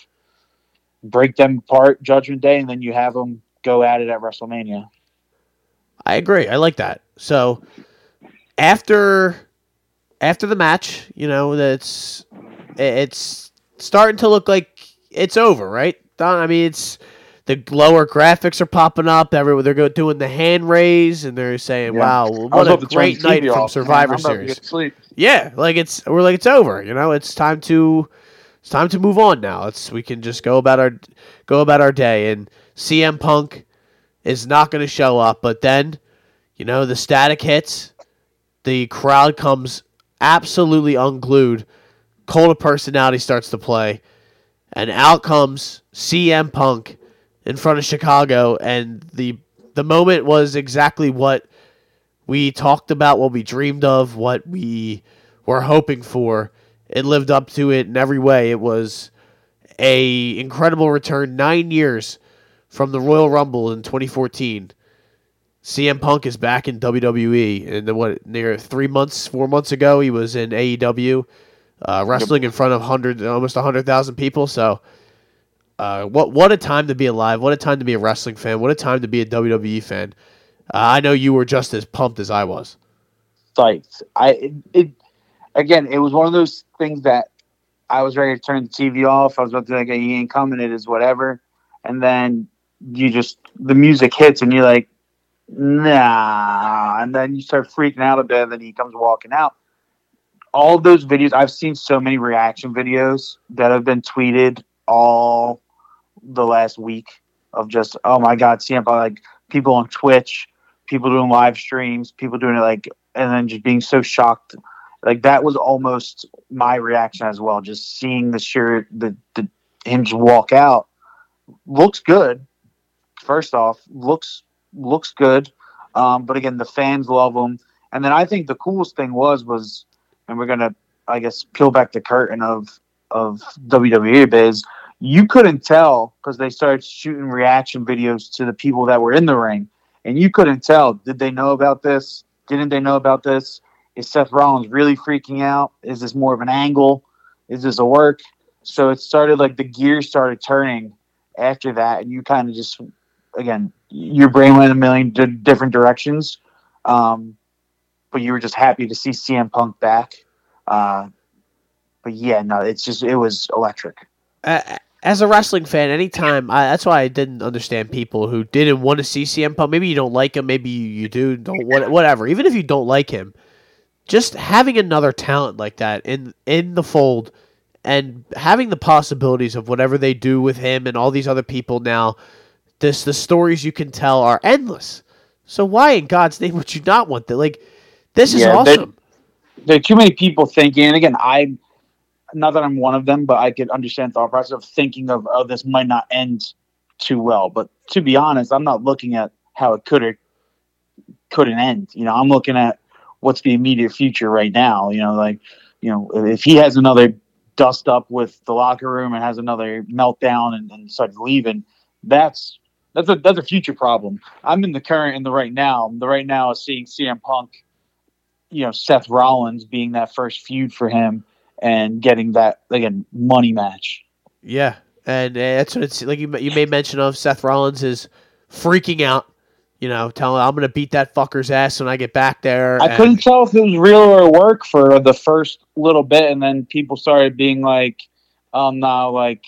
break them apart Judgment Day, and then you have them go at it at WrestleMania. I agree. I like that. So after after the match, you know, that's it's starting to look like it's over, right? I mean, it's the lower graphics are popping up. Everywhere they're doing the hand raise, and they're saying, Yeah. "Wow, what a great night from Survivor Series." Yeah, like it's we're like it's over. You know, it's time to it's time to move on now. It's we can just go about our go about our day. And CM Punk is not going to show up, but then you know the static hits, the crowd comes absolutely unglued. Cult of personality starts to play, and out comes CM Punk in front of Chicago, and the the moment was exactly what we talked about, what we dreamed of, what we were hoping for. It lived up to it in every way. It was a incredible return. Nine years from the Royal Rumble in 2014. CM Punk is back in WWE, and what? Near three months, four months ago, he was in AEW, uh, wrestling in front of hundred, almost hundred thousand people. So, uh, what what a time to be alive! What a time to be a wrestling fan! What a time to be a WWE fan! Uh, I know you were just as pumped as I was. Psyched. I it, it again. It was one of those things that I was ready to turn the TV off. I was about to be like, "He ain't coming. It is whatever." And then you just the music hits, and you're like, "Nah." And then you start freaking out a bit. And then he comes walking out. All those videos, I've seen so many reaction videos that have been tweeted all the last week of just, oh my god, CM like people on Twitch, people doing live streams, people doing it like, and then just being so shocked. Like that was almost my reaction as well. Just seeing the shirt, the, the him just walk out looks good. First off, looks looks good. Um, but again, the fans love him. And then I think the coolest thing was was, and we're gonna, I guess, peel back the curtain of of WWE biz. You couldn't tell because they started shooting reaction videos to the people that were in the ring, and you couldn't tell. Did they know about this? Didn't they know about this? Is Seth Rollins really freaking out? Is this more of an angle? Is this a work? So it started like the gears started turning after that, and you kind of just, again, your brain went a million di- different directions. Um, but you were just happy to see CM Punk back. Uh, but yeah, no, it's just it was electric. Uh, as a wrestling fan, anytime I, that's why I didn't understand people who didn't want to see CM Punk. Maybe you don't like him, maybe you, you do, don't what, whatever. Even if you don't like him, just having another talent like that in in the fold and having the possibilities of whatever they do with him and all these other people now, this the stories you can tell are endless. So why in God's name would you not want that? Like, this is Yeah, awesome. There are too many people thinking, and again, I not that I'm one of them, but I could understand the thought process of thinking of oh, this might not end too well. But to be honest, I'm not looking at how it could or couldn't end. You know, I'm looking at what's the immediate future right now. You know, like you know, if he has another dust up with the locker room and has another meltdown and, and starts leaving, that's that's a that's a future problem. I'm in the current in the right now. The right now is seeing CM Punk, you know, Seth Rollins being that first feud for him and getting that again money match. Yeah, and uh, that's what it's like. You you made mention of Seth Rollins is freaking out. You know, telling I'm going to beat that fucker's ass when I get back there. I and- couldn't tell if it was real or work for the first little bit, and then people started being like, "Um, now like,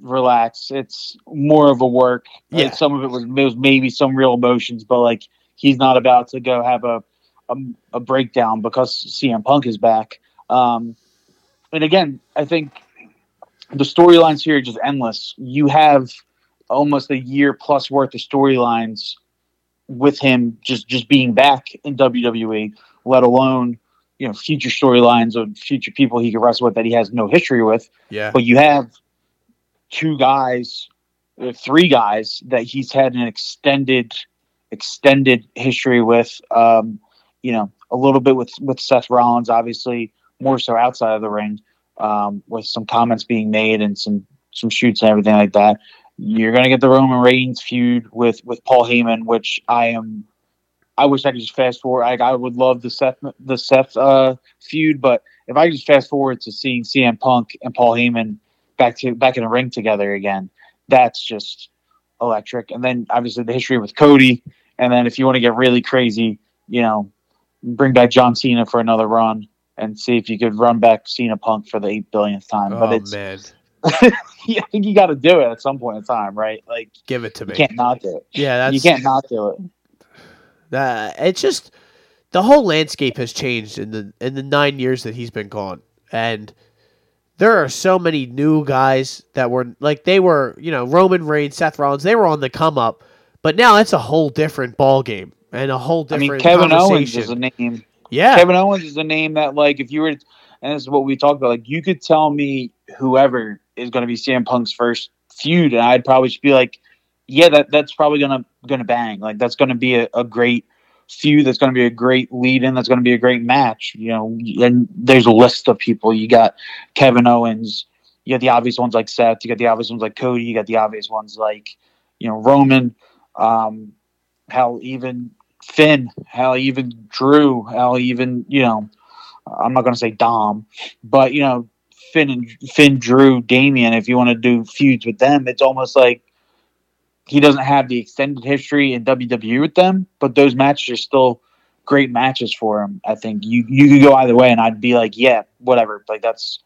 relax. It's more of a work. Like, Yeah. some of it was, it was maybe some real emotions, but like, he's not about to go have a a, a breakdown because CM Punk is back. Um, and again, I think the storylines here are just endless. You have almost a year plus worth of storylines with him just just being back in WWE, let alone you know future storylines of future people he could wrestle with that he has no history with. Yeah. But you have two guys, uh, three guys that he's had an extended extended history with. Um, you know, a little bit with with Seth Rollins, obviously more so outside of the ring, um, with some comments being made and some some shoots and everything like that. You're gonna get the Roman Reigns feud with with Paul Heyman, which I am. I wish I could just fast forward. I, I would love the Seth the Seth uh, feud, but if I just fast forward to seeing CM Punk and Paul Heyman back to back in a ring together again, that's just electric. And then obviously the history with Cody, and then if you want to get really crazy, you know, bring back John Cena for another run and see if you could run back Cena Punk for the eight billionth time. but Oh it's man, I think you got to do it at some point in time, right? Like give it to you me. can't not do it. Yeah, that's you can't not do it. Uh, it's just the whole landscape has changed in the in the nine years that he's been gone, and there are so many new guys that were like they were, you know, Roman Reigns, Seth Rollins, they were on the come up, but now it's a whole different ball game and a whole I different mean, Kevin Owens is a name. yeah, Kevin Owens is a name that, like, if you were, and this is what we talked about, like, you could tell me whoever is going to be CM Punk's first feud, and I'd probably just be like, yeah, that that's probably gonna gonna bang. Like, that's going to be a, a great feud. That's going to be a great lead in. That's going to be a great match. You know, and there's a list of people. You got Kevin Owens. You got the obvious ones like Seth. You got the obvious ones like Cody. You got the obvious ones like, you know, Roman. Um, hell, even Finn. Hell, even Drew. Hell, even you know, I'm not to say Dom, but you know, Finn and Finn, Drew, Damian. If you want to do feuds with them, it's almost like he doesn't have the extended history in WWE with them, but those matches are still great matches for him. I think you you could go either way, and I'd be like, yeah, whatever. Like that's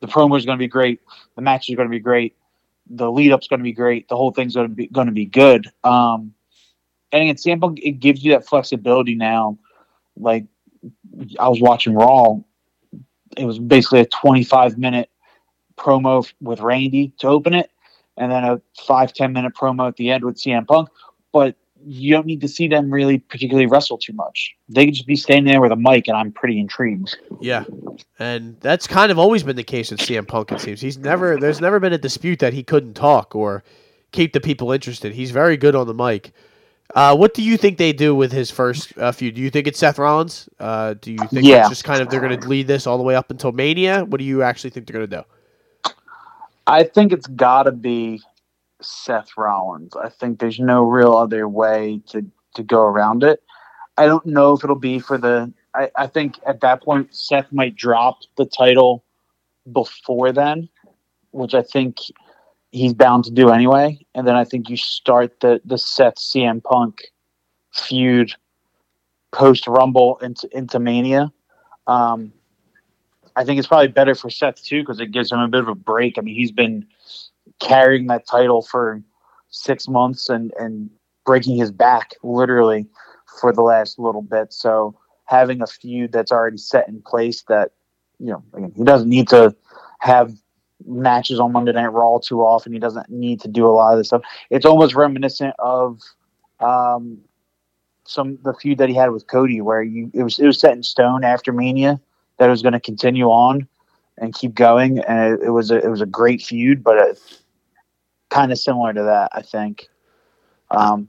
the promo is going to be great, the match is going to be great, the lead up's going to be great, the whole thing's going to be going to be good. Um, and again, CM Punk it gives you that flexibility now. Like I was watching Raw, it was basically a 25 minute promo with Randy to open it, and then a five ten minute promo at the end with CM Punk. But you don't need to see them really particularly wrestle too much. They could just be standing there with a mic, and I'm pretty intrigued. yeah, and that's kind of always been the case with CM Punk. It seems he's never there's never been a dispute that he couldn't talk or keep the people interested. He's very good on the mic. Uh, what do you think they do with his first uh, feud? Do you think it's Seth Rollins? Uh, do you think Yeah. it's just kind of they're going to lead this all the way up until Mania? What do you actually think they're going to do? I think it's got to be Seth Rollins. I think there's no real other way to, to go around it. I don't know if it'll be for the. I, I think at that point, Seth might drop the title before then, which I think he's bound to do anyway. And then I think you start the, the Seth CM Punk feud post Rumble into, into Mania. Um, I think it's probably better for Seth too because it gives him a bit of a break. I mean, he's been carrying that title for six months and and breaking his back literally for the last little bit. So having a feud that's already set in place that you know again he doesn't need to have matches on Monday Night Raw too often. He doesn't need to do a lot of this stuff. It's almost reminiscent of um, some the feud that he had with Cody, where you it was it was set in stone after Mania that it was going to continue on and keep going, and it, it was a it was a great feud, but it, kind of similar to that, I think. Um,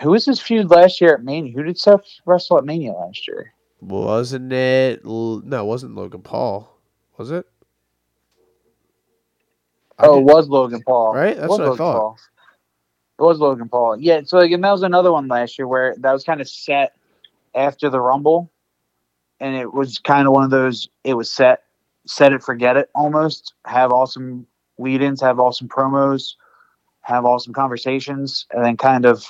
who was his feud last year at Mania? Who did Seth wrestle at Mania last year? Wasn't it? No, it wasn't Logan Paul. Was it? I Oh, it was Logan Paul. Right? That's what I Logan thought. Paul. It was Logan Paul. Yeah, so again, that was another one last year where that was kind of set after the Rumble, and it was kind of one of those. It was set, set it, forget it, almost. Have awesome lead-ins, have awesome promos, have awesome conversations, and then kind of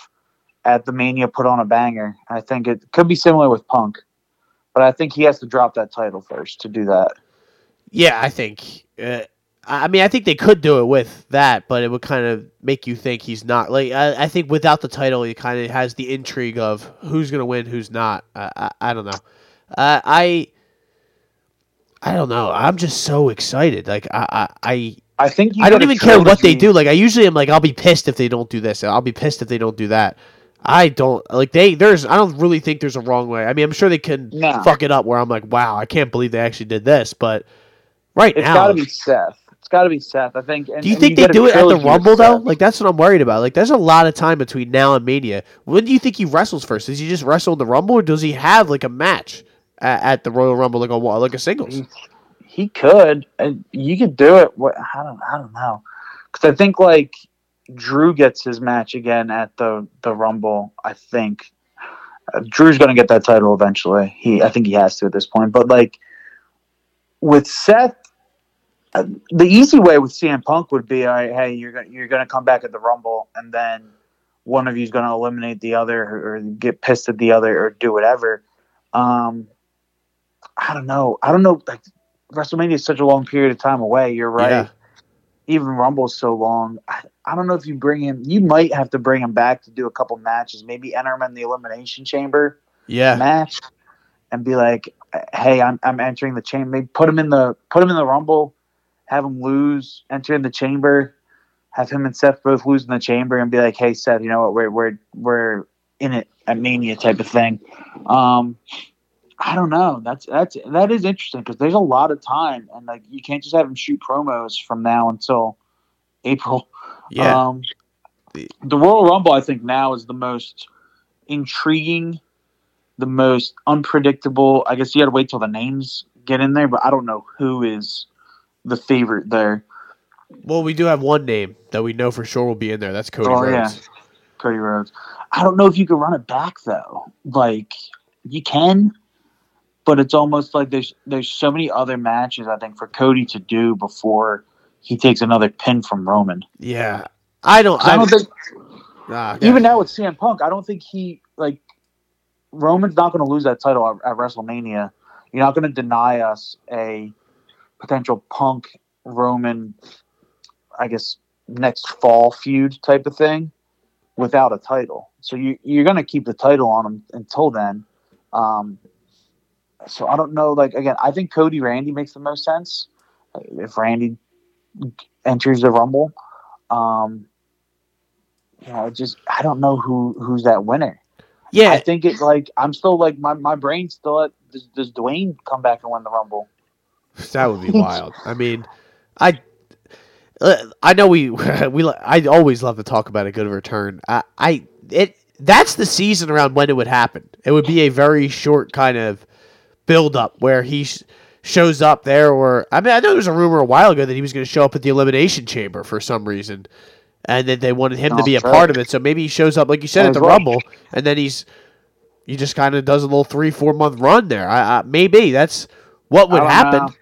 at the Mania put on a banger. I think it could be similar with Punk, but I think he has to drop that title first to do that. Yeah, I think. Uh, I mean, I think they could do it with that, but it would kind of make you think he's not. Like, I, I think without the title, he kind of has the intrigue of who's going to win, who's not. I, I, I don't know. Uh, I, I don't know. I'm just so excited. Like, I, I, I I think I don't even care what they do. Like I usually am like I'll be pissed if they don't do this. I'll be pissed if they don't do that. I don't like they there's I don't really think there's a wrong way. I mean, I'm sure they can fuck it up where I'm like, "Wow, I can't believe they actually did this." But right It's now it's got to be Seth. It's got to be Seth. I think. And, Do you think they do it at the Rumble though? Like that's what I'm worried about. Like there's a lot of time between now and Mania. When do you think he wrestles first? Does he just wrestle in the Rumble, or does he have like a match at, at the Royal Rumble, like a like a singles? he could, and you could do it. What I don't, I don't know, because I think like Drew gets his match again at the the Rumble. I think uh, Drew's going to get that title eventually. He, I think he has to at this point. But like with Seth, the easy way with CM Punk would be, all right, hey, you're gonna you're going to come back at the Rumble, and then one of you's going to eliminate the other, or, or get pissed at the other, or do whatever. Um, I don't know. I don't know. Like WrestleMania is such a long period of time away. You're right. Yeah. Even Rumble's so long. I, I don't know if you bring him. You might have to bring him back to do a couple matches. Maybe enter him in the Elimination Chamber Yeah, match, and be like, "Hey, I'm I'm entering the chamber." Maybe put him in the put him in the Rumble, have him lose, enter in the chamber, have him and Seth both lose in the chamber, and be like, "Hey, Seth, you know what? We're we're we're in it at Mania type of thing." Um, I don't know. That's that's that is interesting because there's a lot of time, and like you can't just have him shoot promos from now until April. yeah. Um, the Royal Rumble, I think, now is the most intriguing, the most unpredictable. I guess you got to wait till the names get in there, but I don't know who is the favorite there. well, we do have one name that we know for sure will be in there. That's Cody Oh, Rhodes. yeah. Cody Rhodes. I don't know if you can run it back though. Like you can, but it's almost like there's there's so many other matches I think for Cody to do before he takes another pin from Roman. Yeah. I don't. I don't think ah, even now with CM Punk, I don't think he like Roman's not going to lose that title at, at WrestleMania. You're not going to deny us a potential Punk Roman, I guess next fall feud type of thing without a title. So you you're going to keep the title on him until then. Um, so I don't know. Like again, I think Cody Randy makes the most sense if Randy enters the Rumble. Um, you know, just I don't know who who's that winner. yeah. I think it's like I'm still like my, my brain's still at does, does Dwayne come back and win the Rumble? That would be wild. I mean, I uh, I know we we I always love to talk about a good return. I, I it that's the season around when it would happen. It would be a very short kind of build up where he sh- shows up there or I mean I know there was a rumor a while ago that he was going to show up at the elimination chamber for some reason. And then they wanted him to be a sure. part of it. So maybe he shows up like you said at the well. Rumble and then he's he just kind of does a little 3 4 month run there. I, I maybe that's what would I happen. know.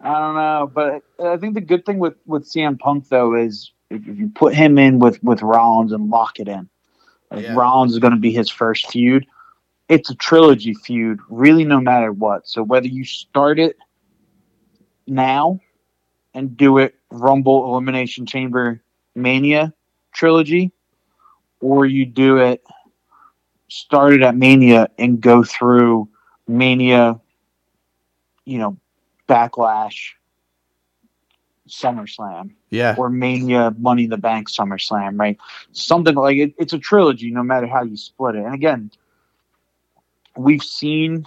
I don't know, but I think the good thing with with CM Punk though is if you put him in with with Rollins and lock it in, like Yeah. Rollins is going to be his first feud. It's a trilogy feud, really, no matter what. So whether you start it now and do it Rumble Elimination Chamber Mania trilogy, or you do it start it at Mania and go through Mania, you know, Backlash, SummerSlam, Yeah. or Mania, Money in the Bank, SummerSlam, right? Something like it, it's a trilogy, no matter how you split it. And again, we've seen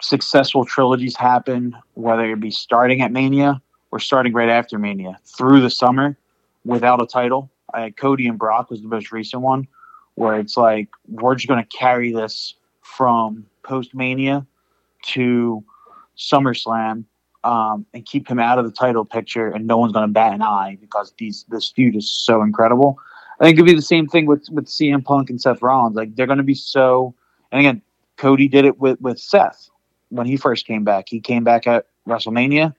successful trilogies happen, whether it be starting at Mania or starting right after Mania through the summer without a title. Uh, Cody and Brock was the most recent one, where it's like we're just going to carry this from post Mania to SummerSlam um, and keep him out of the title picture, and no one's going to bat an eye because these this feud is so incredible. I think it could be the same thing with with CM Punk and Seth Rollins. Like they're going to be so. And again, Cody did it with with Seth when he first came back. He came back at WrestleMania.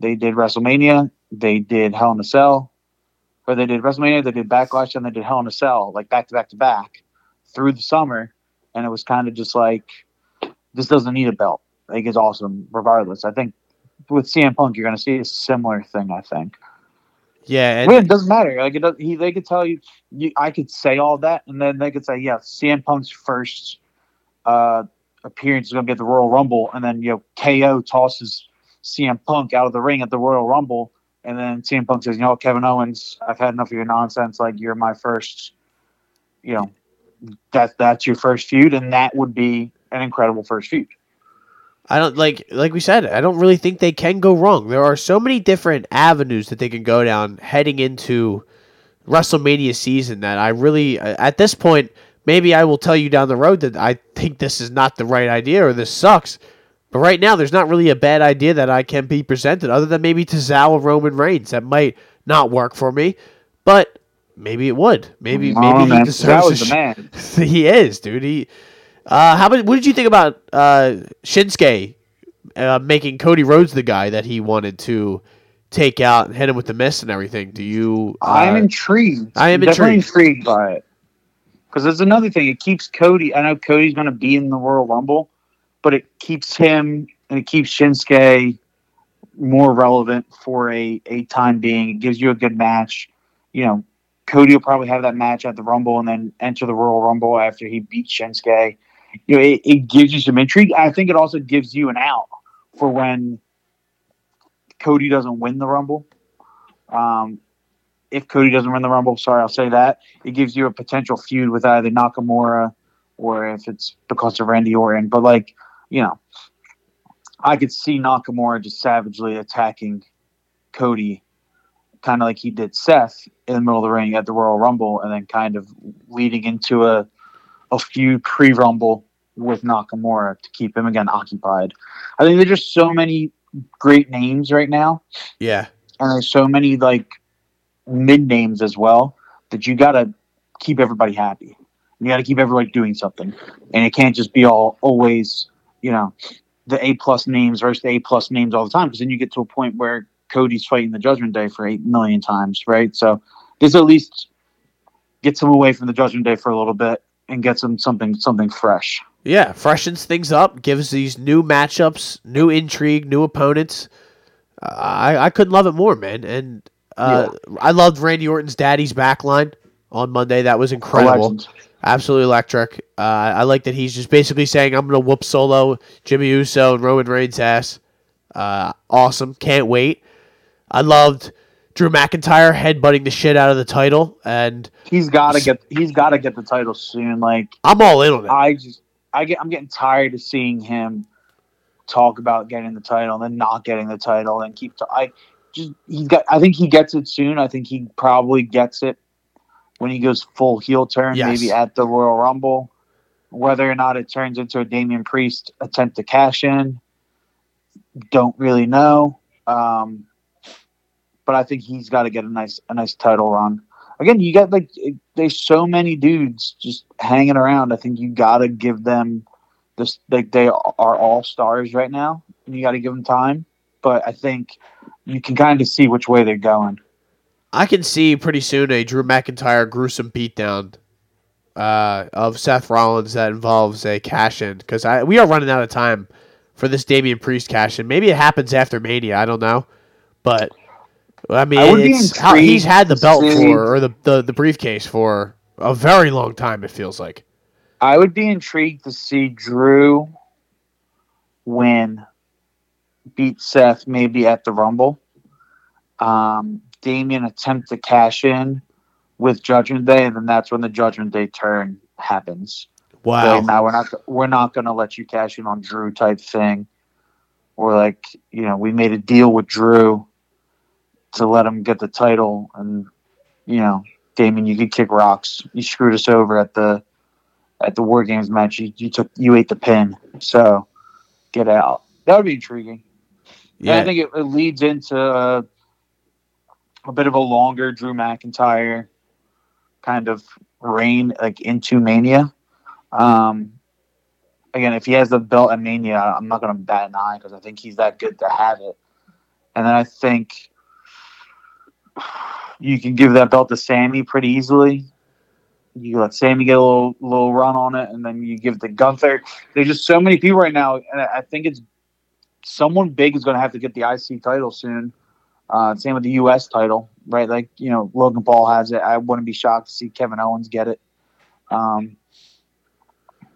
They did WrestleMania. they did Hell in a Cell, or they did WrestleMania, they did Backlash, and they did Hell in a Cell, like back to back to back through the summer. And it was kind of just like, this doesn't need a belt. Like, it's awesome regardless. I think with CM Punk, you're going to see a similar thing, I think. Yeah, Well, it doesn't matter. Like it does, he, they could tell you, you. I could say all that, and then they could say, "Yeah, CM Punk's first uh, appearance is going to be at the Royal Rumble," and then you know KO tosses CM Punk out of the ring at the Royal Rumble, and then CM Punk says, "You know, Kevin Owens, I've had enough of your nonsense. Like you're my first, you know, that that's your first feud, and that would be an incredible first feud." I don't like like we said, I don't really think they can go wrong. There are so many different avenues that they can go down heading into WrestleMania season that I really at this point maybe I will tell you down the road that I think this is not the right idea or this sucks. But right now there's not really a bad idea that I can be presented other than maybe Tozawa Roman Reigns that might not work for me, but maybe it would. Maybe Oh, maybe he man, deserves that a sh- man. he is, dude. He. Uh, how about what did you think about uh, Shinsuke uh, making Cody Rhodes the guy that he wanted to take out and hit him with the miss and everything? Do you? Uh, I'm intrigued. I am definitely intrigued. intrigued by it. Because there's another thing. It keeps Cody. I know Cody's going to be in the Royal Rumble, but it keeps him and it keeps Shinsuke more relevant for a, a time being. It gives you a good match. You know, Cody will probably have that match at the Rumble and then enter the Royal Rumble after he beats Shinsuke. You know, it, it gives you some intrigue. I think it also gives you an out for when Cody doesn't win the Rumble. Um, if Cody doesn't win the Rumble, sorry, I'll say that. It gives you a potential feud with either Nakamura or if it's because of Randy Orton. But, like, you know, I could see Nakamura just savagely attacking Cody, kind of like he did Seth in the middle of the ring at the Royal Rumble, and then kind of leading into a, a feud pre Rumble with Nakamura to keep him again occupied. I think there's just so many great names right now Yeah, and there's so many like mid names as well that you gotta keep everybody happy. You gotta keep everybody doing something, and it can't just be all always you know the A plus names versus the A plus names all the time because then you get to a point where Cody's fighting the Judgment Day for eight million times, right? So this at least gets him away from the Judgment Day for a little bit and get some something something fresh. yeah. Freshens things up, gives these new matchups, new intrigue, new opponents. Uh, I I couldn't love it more, man. And uh, I loved Randy Orton's daddy's backline on Monday. That was incredible. Legend. Absolutely electric. Uh, I like that he's just basically saying, I'm going to whoop Solo, Jimmy Uso, and Roman Reigns' ass. Uh, awesome. Can't wait. I loved Drew McIntyre headbutting the shit out of the title, and He's gotta get he's gotta get the title soon. Like I'm all in on it. I just I get I'm getting tired of seeing him talk about getting the title and then not getting the title and keep t- I just he's got I think he gets it soon. I think he probably gets it when he goes full heel turn, Yes. maybe at the Royal Rumble. Whether or not it turns into a Damian Priest attempt to cash in, don't really know. Um, but I think he's got to get a nice a nice title run. Again, you got like there's so many dudes just hanging around. I think you got to give them this. Like they are all stars right now, and you got to give them time. But I think you can kind of see which way they're going. I can see pretty soon a Drew McIntyre gruesome beatdown uh, of Seth Rollins that involves a cash in because I we are running out of time for this Damian Priest cash in. Maybe it happens after Mania. I don't know, but I mean, I how he's had the belt see- for or the, the the briefcase for a very long time. It feels like. I would be intrigued to see Drew win, beat Seth maybe at the Rumble. Um, Damian attempt to cash in with Judgment Day, and then that's when the Judgment Day turn happens. Wow. Now we're not we're not going to let you cash in on Drew type thing. Or like you know we made a deal with Drew to let him get the title, and you know Damian, you could kick rocks. You screwed us over at the at the War Games match. You, you took you ate the pin, so get out. That would be intriguing. And I think it, it leads into uh, a bit of a longer Drew McIntyre kind of reign, like into Mania. Um, again, if he has the belt at Mania, I'm not going to bat an eye because I think he's that good to have it. And then I think you can give that belt to Sami pretty easily. You let Sami get a little little run on it, and then you give it to Gunther. There's just so many people right now, and I think it's someone big is going to have to get the IC title soon. Uh, same with the US title, right? Like you know, Logan Paul has it. I wouldn't be shocked to see Kevin Owens get it. Um,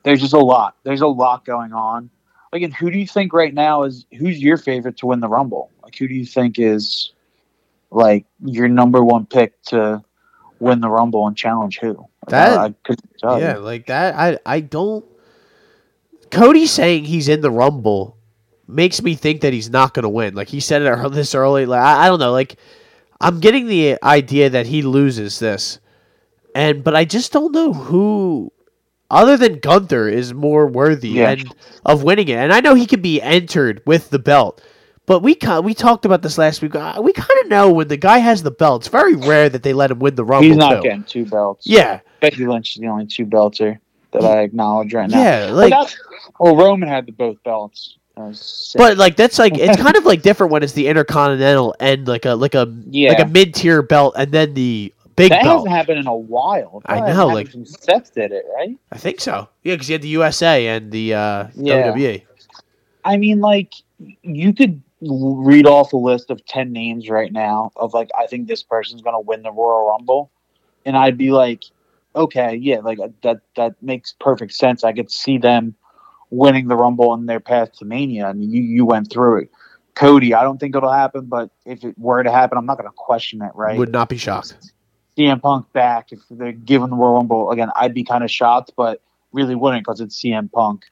there's just a lot. There's a lot going on. And who do you think right now is who's your favorite to win the Rumble? Like, who do you think is like your number one pick to win the Rumble and challenge who? That- I couldn't tell you. Yeah, like that. I I don't. Cody saying he's in the Rumble makes me think that he's not going to win. Like he said it this early. Like I, I don't know. Like I'm getting the idea that he loses this, and but I just don't know who, other than Gunther, is more worthy Yeah. and of winning it. And I know he can be entered with the belt. But we we talked about this last week. Uh, We kind of know when the guy has the belt. It's very rare that they let him win the Rumble. He's not too. getting two belts. Yeah, Becky Lynch is the only two belter that I acknowledge right now. yeah. Like, well, Roman had the both belts. That was sick. But like that's like it's kind of like different when it's the intercontinental and like a like a Yeah. like a mid tier belt and then the big belt. that belt. hasn't happened in a while. I know, like- Seth did it, right? I think so. Yeah, because you had the USA and the uh, Yeah. WWE. I mean, like you could read off a list of ten names right now of like I think this person's gonna win the Royal Rumble, and I'd be like, okay, yeah, like uh, that that makes perfect sense. I could see them winning the Rumble on their path to Mania. I mean, you you went through it. Cody, I don't think it'll happen, but if it were to happen, I'm not gonna question it, right? Would not be shocked. CM Punk back if they're giving the Royal Rumble again. I'd be kind of shocked, but really wouldn't because it's CM Punk.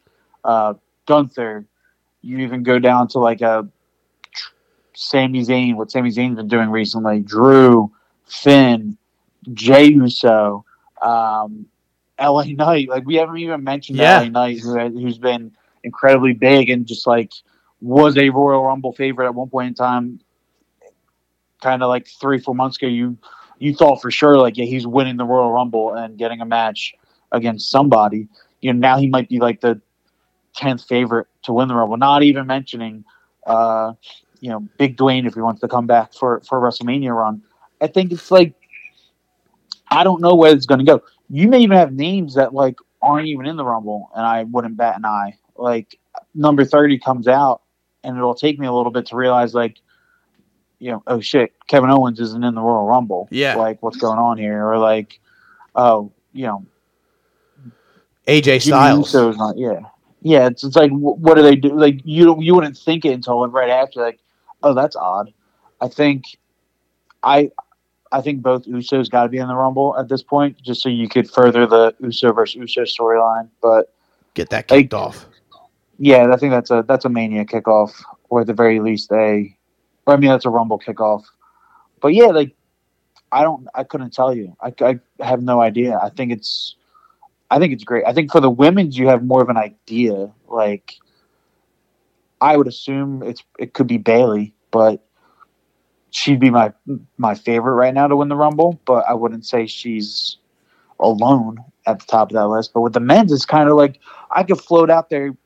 Uh, Gunther, you even go down to like a Sami Zayn, what Sami Zayn's been doing recently. Drew, Finn, Jey Uso, um, LA Knight. Like we haven't even mentioned Yeah. LA Knight, who, who's been incredibly big and just like was a Royal Rumble favorite at one point in time. Kind of like three, four months ago, you you thought for sure like yeah he's winning the Royal Rumble and getting a match against somebody. You know now he might be like the tenth favorite to win the Rumble. Not even mentioning uh, you know Big Dwayne if he wants to come back for for WrestleMania run. I think it's like I don't know where it's going to go. You may even have names that like aren't even in the Rumble, and I wouldn't bat an eye. Like number thirty comes out, and it'll take me a little bit to realize like you know, oh shit, Kevin Owens isn't in the Royal Rumble. Yeah. Like, what's going on here? Or like, oh, you know, AJ Styles. Not. Yeah, yeah. It's, it's like, what do they do? Like, you you wouldn't think it until right after. Like, oh, that's odd. I think, I, I think both Usos got to be in the Rumble at this point, just so you could further the Uso versus Uso storyline. But Get that kicked off. yeah, I think that's a that's a Mania kickoff, or at the very least a, or I mean that's a Rumble kickoff. But yeah, like I don't, I couldn't tell you. I, I have no idea. I think it's, I think it's great. I think for the women's, you have more of an idea. Like I would assume it's it could be Bayley, but she'd be my my favorite right now to win the Rumble. But I wouldn't say she's alone at the top of that list. But with the men's, it's kind of like I could float out there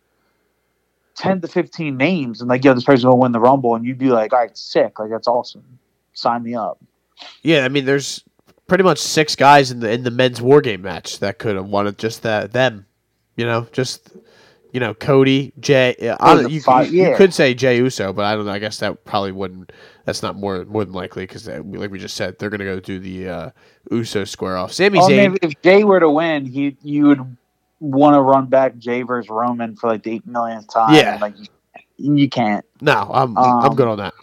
10 to 15 names and like, yo, this person will win the Rumble. And you'd be like, all right, sick. Like, that's awesome. Sign me up. Yeah, I mean, there's pretty much six guys in the in the men's war game match that could have won it. Just that them, you know, just you know, Cody, Jey. uh, don't- you, five- you, you could say Jey Uso, but I don't know. I guess that probably wouldn't. That's not more more than likely because, like we just said, they're gonna go do the uh, Uso square off. Sami Oh, Zayn. man, if Jey were to win, he you would want to run back Jey versus Roman for like the eight millionth time. Yeah. Like, you, you can't. No, I'm I'm Um, good on that.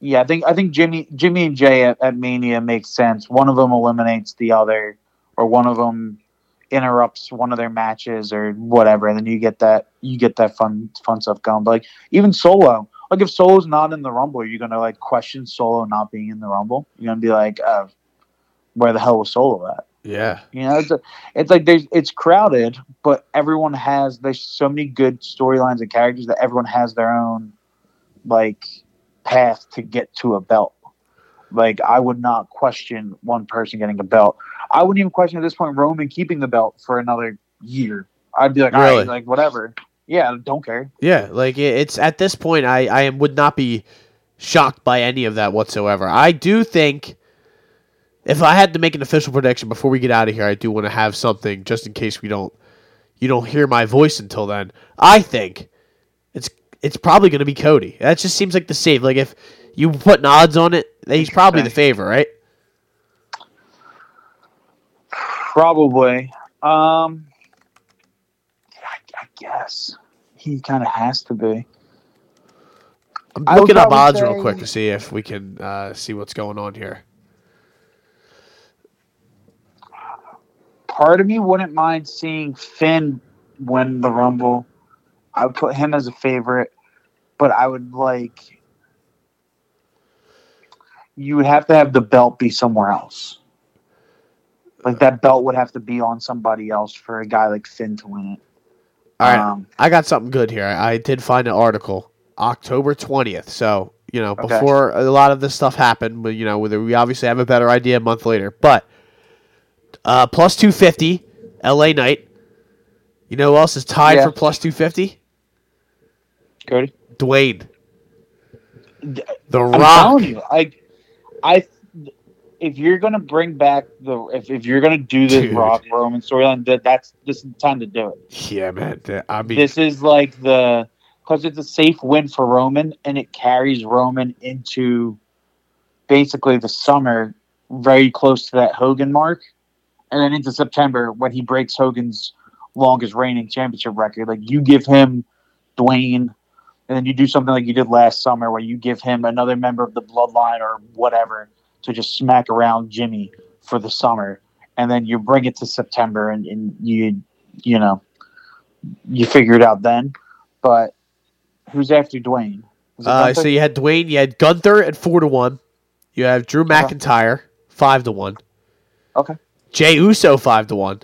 Yeah, I think I think Jimmy Jimmy and Jey at, at Mania makes sense. One of them eliminates the other, or one of them interrupts one of their matches or whatever, and then you get that you get that fun fun stuff going. But like even Solo, like if Solo's not in the Rumble, you're gonna like question Solo not being in the Rumble. You're gonna be like, uh, where the hell was Solo at? Yeah, You know, it's, a, it's like there's it's crowded, but everyone has there's so many good storylines and characters that everyone has their own like path to get to a belt. Like I would not question one person getting a belt. I wouldn't even question at this point Roman keeping the belt for another year. I'd be like, Really? right, like whatever. Yeah, don't care. yeah. Like it's at this point, I I am, would not be shocked by any of that whatsoever. I do think if I had to make an official prediction before we get out of here, I do want to have something just in case we don't you don't hear my voice until then. I think it's it's probably going to be Cody. That just seems like the safe. Like if you put odds on it, he's probably the favorite, right? Probably. Um, I, I guess he kind of has to be. I'm looking up odds real quick to see if we can uh, see what's going on here. Part of me wouldn't mind seeing Finn win the Rumble. I would put him as a favorite, but I would like. You would have to have the belt be somewhere else. Like that belt would have to be on somebody else for a guy like Finn to win it. All right, Um, I got something good here. I did find an article, October twentieth. So you know, Okay. before a lot of this stuff happened, but you know, we obviously have a better idea a month later. But uh, plus two fifty, L.A. Knight. You know who else is tied Yeah. for plus two fifty? Cody. Dwayne. The I'm Rock. telling you, like, I if you're gonna bring back the if, if you're gonna do this Dude. Rock Roman storyline, that that's this is the time to do it. Yeah, man. I mean, This is like the because it's a safe win for Roman, and it carries Roman into basically the summer, very close to that Hogan mark, and then into September when he breaks Hogan's longest reigning championship record. Like you give him Dwayne, and then you do something like you did last summer, where you give him another member of the Bloodline or whatever to just smack around Jimmy for the summer, and then you bring it to September, and, and you you know you figure it out then. But who's after Dwayne? Uh, so you had Dwayne, you had Gunther at four to one. You have Drew McIntyre five to one. Okay. Jey Uso five to one.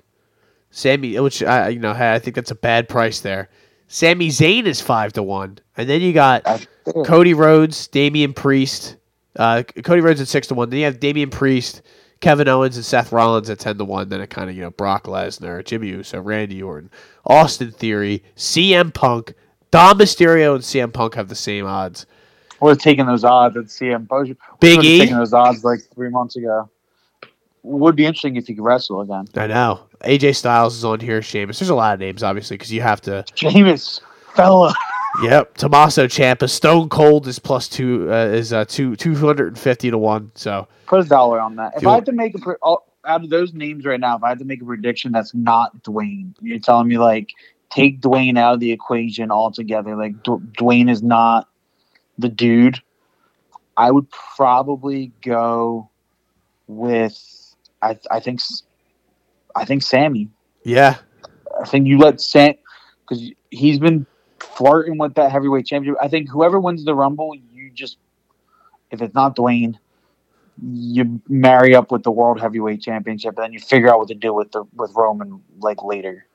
Sami, which I you know, hey, I think that's a bad price there. Sami Zayn is five to one, and then you got Cody Rhodes, Damian Priest. Uh, Cody Rhodes at six to one. Then you have Damian Priest, Kevin Owens, and Seth Rollins at ten to one. Then it kind of you know Brock Lesnar, Jimmy Uso, Randy Orton, Austin Theory, CM Punk, Dom Mysterio, and CM Punk have the same odds. would have taken those odds at CM Punk. Big E? taken those odds like three months ago. Would be interesting if he could wrestle again. I know. AJ Styles is on here. Sheamus. There's a lot of names, obviously, because you have to. Jameis, fella. Yep. Tommaso Ciampa, Stone Cold is plus two. Uh, is uh, two two hundred and fifty to one. So Put a dollar on that. If I had to make a pre- out of those names right now, if I had to make a prediction that's not Dwayne, you're telling me like take Dwayne out of the equation altogether. Like D- Dwayne is not the dude. I would probably go with I I think s- I think Sami. yeah, I think you let Sam because he's been flirting with that heavyweight championship. I think whoever wins the Rumble, you just if it's not Dwayne, you marry up with the World Heavyweight Championship, and then you figure out what to do with the with Roman like later.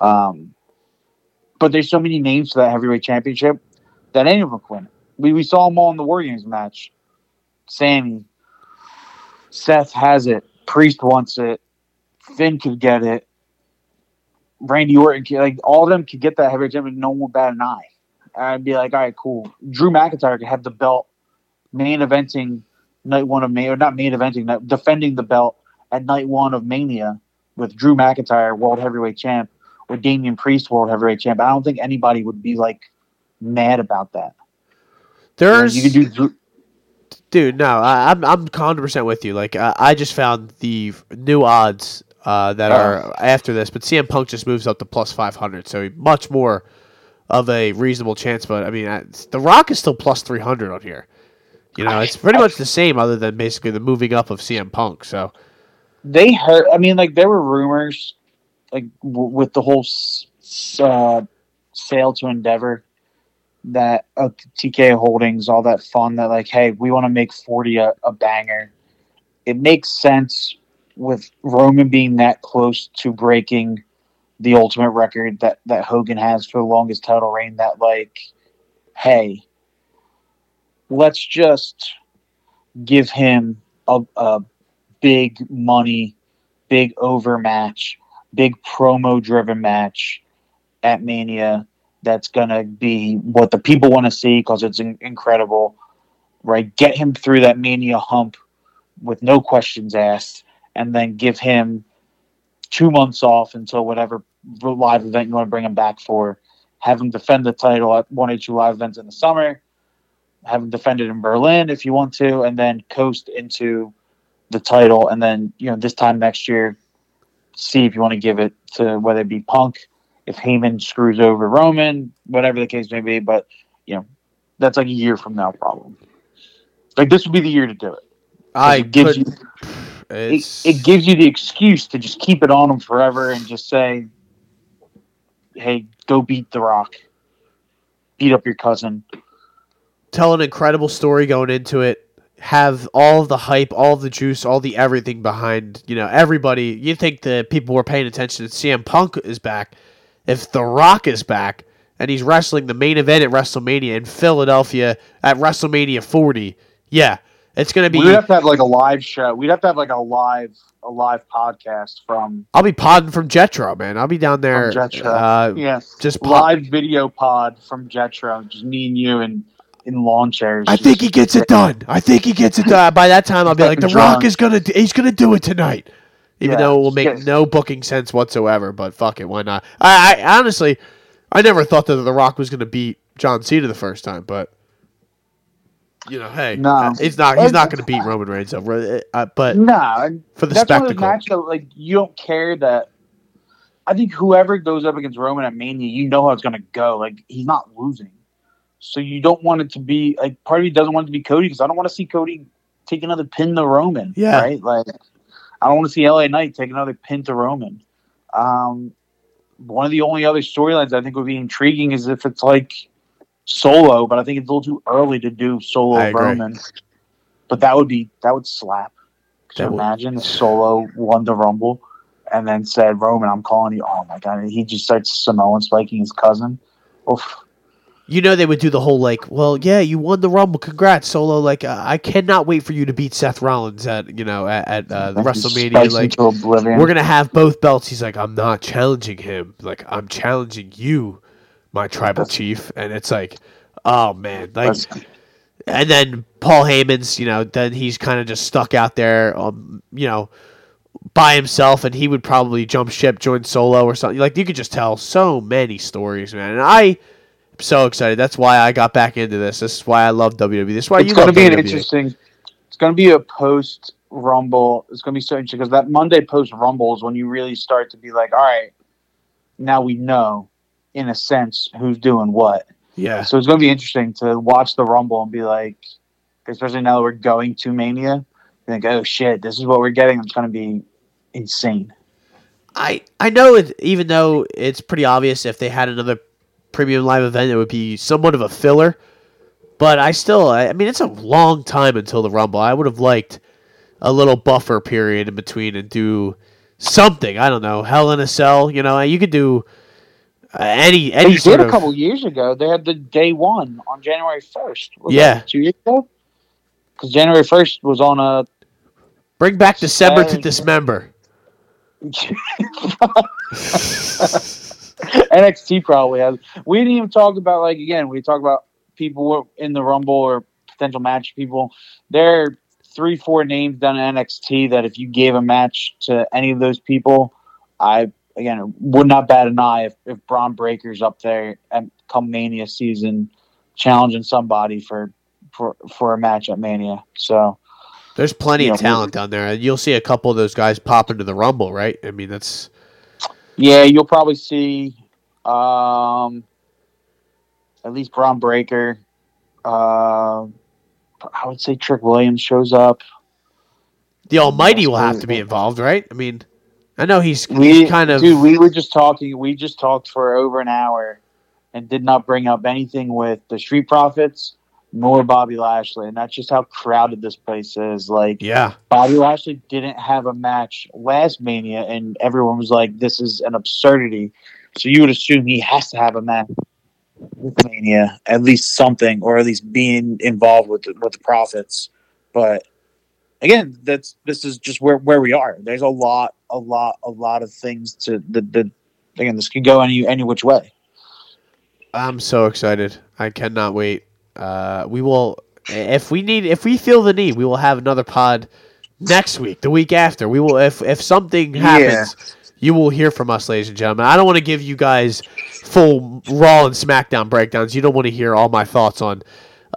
Um, but there's so many names for that heavyweight championship that any of them win. We we saw them all in the War Games match. Sami, Seth has it. Priest wants it. Finn could get it. Randy Orton, like all of them could get that heavyweight championship. No one would bat an eye. I'd be like, all right, cool. Drew McIntyre could have the belt, main eventing night one of May or not main eventing, defending the belt at night one of Mania with Drew McIntyre, world heavyweight champ, with Damian Priest, world heavyweight champ. I don't think anybody would be like mad about that. there's you could do dude. No, I, I'm I'm hundred percent with you. Like I, I just found the new odds uh, that are after this, but CM Punk just moves up to plus five hundred, so much more of a reasonable chance. But I mean, The Rock is still plus three hundred on here. You know, it's pretty much the same, other than basically the moving up of CM Punk. So they heard. I mean, like there were rumors, like w- with the whole s- s- uh, sale to Endeavor, that uh, TK Holdings, all that fun. That like, hey, we want to make forty a, a banger. It makes sense with Roman being that close to breaking the ultimate record that that Hogan has for the longest title reign. That like, hey, let's just give him a, a big money, big over match, big promo driven match at Mania that's going to be what the people want to see because it's in- incredible. right? Get him through that mania hump with no questions asked, and then give him two months off until whatever live event you want to bring him back for. Have him defend the title at one or two live events in the summer. Have him defend it in Berlin if you want to, and then coast into the title. And then you know this time next year, see if you want to give it to whether it be Punk, if Heyman screws over Roman, whatever the case may be. But you know that's like a year from now, problem. Like this would be the year to do it. I could, you it, it gives you the excuse to just keep it on them forever and just say, "Hey, go beat The Rock, beat up your cousin." tell an incredible story going into it. Have all the hype, all the juice, all the everything behind. You know, everybody. You think the people were paying attention that CM Punk is back. If The Rock is back and he's wrestling the main event at WrestleMania in Philadelphia at WrestleMania 40, yeah, it's gonna be. We'd have to have like a live show. We'd have to have like a live a live podcast from I'll be podding from Jetro, man. I'll be down there. From Jetro. Uh, yeah just pod- live video pod from Jetro, just me and you and in lawn chairs. I think he gets it done. I think he gets it done. By that time, I'll be like, The Rock is gonna, he's gonna do it tonight. Even Yeah, though it will make no booking sense whatsoever, but fuck it, why not? I, I honestly, I never thought that The Rock was gonna beat John Cena the first time, but you know, hey, No. he's not, he's not gonna beat Roman Reigns over. Uh, but No, for the that's one of those spectacle, that like you don't care that. I think whoever goes up against Roman at Mania, you know how it's gonna go. Like he's not losing, so you don't want it to be like part of me doesn't want it to be Cody because I don't want to see Cody take another pin to Roman. Yeah. right. Like I don't want to see LA Knight take another pin to Roman. Um, one of the only other storylines I think would be intriguing is if it's like Solo, but I think it's a little too early to do Solo Roman. But that would be that would slap. Could That would. imagine if Solo won the Rumble and then said, Roman, I'm calling you. Oh my God. And he just starts Samoan spiking his cousin. Oof. you know, they would do the whole like, well, yeah, you won the Rumble, congrats, Solo. Like, uh, I cannot wait for you to beat Seth Rollins at, you know, at, at uh, the WrestleMania. Like, we're gonna have both belts. He's like, I'm not challenging him. Like, I'm challenging you, my tribal chief. And it's like, oh man, like, and then Paul Heyman's, you know, then he's kind of just stuck out there, um, you know, by himself, and he would probably jump ship, join Solo or something. Like, you could just tell so many stories, man. And I. am So excited! That's why I got back into this. This is why I love WWE. This is why it's you going to be an interesting. It's going to be a post Rumble. It's going to be so interesting because that Monday post Rumble is when you really start to be like, all right, now we know, in a sense, who's doing what. Yeah, So it's going to be interesting to watch the Rumble and be like, especially now that we're going to Mania, you think, oh shit, this is what we're getting. It's going to be insane. I I know it. Even though it's pretty obvious, if they had another premium live event, it would be somewhat of a filler. But I still, I I mean, it's a long time until the Rumble. I would have liked a little buffer period in between and do something. I don't know, Hell in a Cell. You know, you could do uh, any any They did a of. couple years ago. They had the day one on January first. Yeah. two years ago. Because January first was on a Bring back December to dismember. NXT probably has. We didn't even talk about like again. We talk about people in the Rumble or potential match people. There are three, four names done in NXT that if you gave a match to any of those people, I again would not bat an eye if, if Bron Breakker's up there at come Mania season challenging somebody for for for a match at Mania. So There's plenty You of know, talent down there. and You'll see a couple of those guys pop into the Rumble, right? I mean, that's Yeah, you'll probably see um, at least Braun Breaker. Uh, I would say Trick Williams shows up. the Almighty will have to be involved, right? I mean, I know he's, We he's kind of dude, we were just talking. We just talked for over an hour and did not bring up anything with the Street Profits nor Bobby Lashley, and that's just how crowded this place is. Like yeah. Bobby Lashley didn't have a match last Mania, and everyone was like, "This is an absurdity." So you would assume he has to have a match with Mania, at least something, or at least being involved with the, with the profits. But again, that's this is just where where we are. There's a lot, a lot, a lot of things to the the. Again, this could go any any which way. I'm so excited. I cannot wait. Uh, we will if we need, if we feel the need, we will have another pod next week, the week after. We will, if if something happens, you will hear from us, ladies and gentlemen. I don't want to give you guys full Raw and SmackDown breakdowns. You don't want to hear all my thoughts on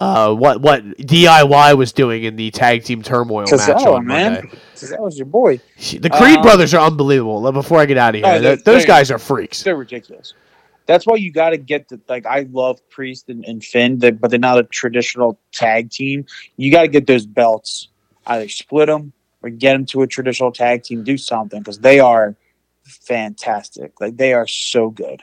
uh, what what DIY was doing in the tag team turmoil match Cesaro, on man. Monday. That was your boy. The Creed Um, brothers are unbelievable. Before I get out of here, Oh, they're- those guys are freaks. They're ridiculous. That's why you got to get the like. I love Priest and, and Finn, they- but they're not a traditional tag team. You got to get those belts. Either split them or get them to a traditional tag team. Do something because they are fantastic. Like they are so good.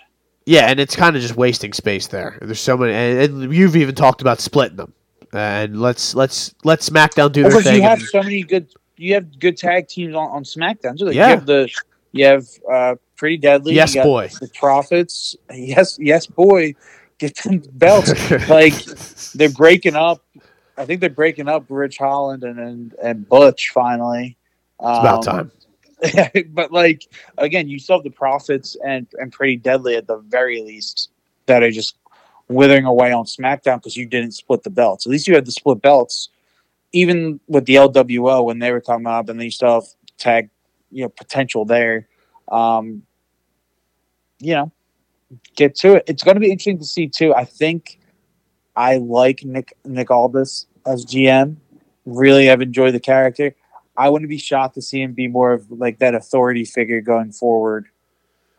Yeah, and it's kind of just wasting space there. There's so many, and, and you've even talked about splitting them. And let's let's let SmackDown do their Because you have and- so many good. You have good tag teams on, on SmackDown. So like Yeah. You have the. You have uh, Pretty Deadly. yes, you got boy. The Profits. Yes, yes, boy. Get them belts. like they're breaking up. I think they're breaking up Ridge Holland and and, and Butch finally. Um, It's about time. but like again, you still have the Profits and and Pretty Deadly at the very least that are just withering away on SmackDown because you didn't split the belts. At least you had the split belts. Even with the LWO when they were coming up, and then you still have tag, you know, potential there. Um, you know, get to it. It's going to be interesting to see too. I think I like Nick Nick Aldis as GM. Really, I've enjoyed the character. I wouldn't be shocked to see him be more of like that authority figure going forward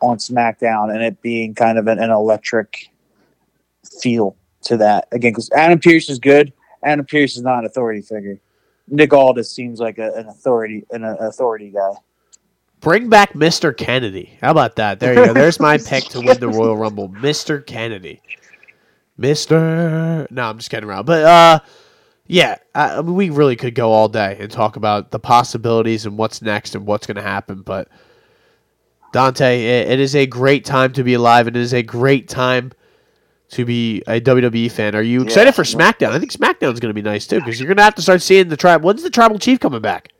on SmackDown, and it being kind of an, an electric feel to that again. Because Adam Pearce is good. Adam Pearce is not an authority figure. Nick Aldis seems like a, an authority an authority guy. Bring back Mr. Kennedy. How about that? There you go. There's my pick to win the Royal Rumble. Mr. Kennedy. Mr. No, I'm just kidding around. But uh yeah, I, we really could go all day and talk about the possibilities and what's next and what's going to happen. But Dante, it, it is a great time to be alive, and it is a great time to be a WWE fan. Are you excited Yeah. for SmackDown? I think SmackDown is going to be nice too because you're going to have to start seeing the tribe. When's the Tribal Chief coming back?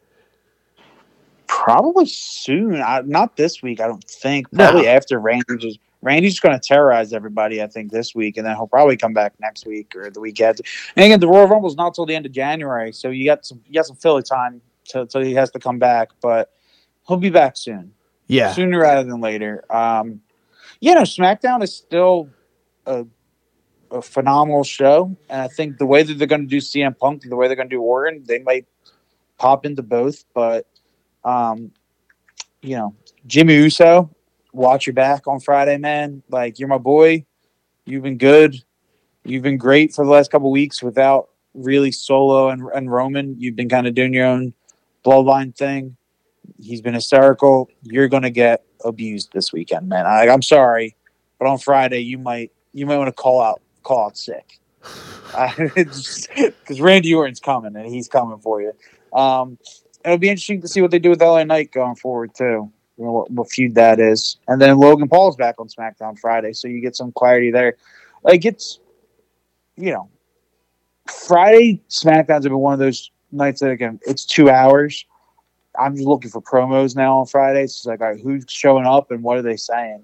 Probably soon. I, not this week, I don't think. No. Probably after Randy just Randy's just going to terrorize everybody. I think this week, and then he'll probably come back next week or the week after. And again, the Royal Rumble's not till the end of January, so you got some you got some Philly time till till he has to come back. But he'll be back soon, Yeah, sooner rather than later. Um, you know, SmackDown is still a a phenomenal show, and I think the way that they're going to do CM Punk, the way they're going to do Orton, they might pop into both. But um, you know, Jimmy Uso, watch your back on Friday, man. Like you're my boy. You've been good. You've been great for the last couple weeks without really Solo and, and Roman. You've been kind of doing your own bloodline thing. He's been hysterical. You're gonna get abused this weekend, man. I, I'm sorry, but on Friday you might you might want to call out call out sick because Randy Orton's coming and he's coming for you. Um, it'll be interesting to see what they do with LA Knight going forward too. You know, what, what feud that is, and then Logan Paul's back on SmackDown Friday, so you get some clarity there. Like it's, you know, Friday SmackDowns have been one of those nights that again it's two hours. I'm just looking for promos now on Fridays. It's like, all right, who's showing up and what are they saying?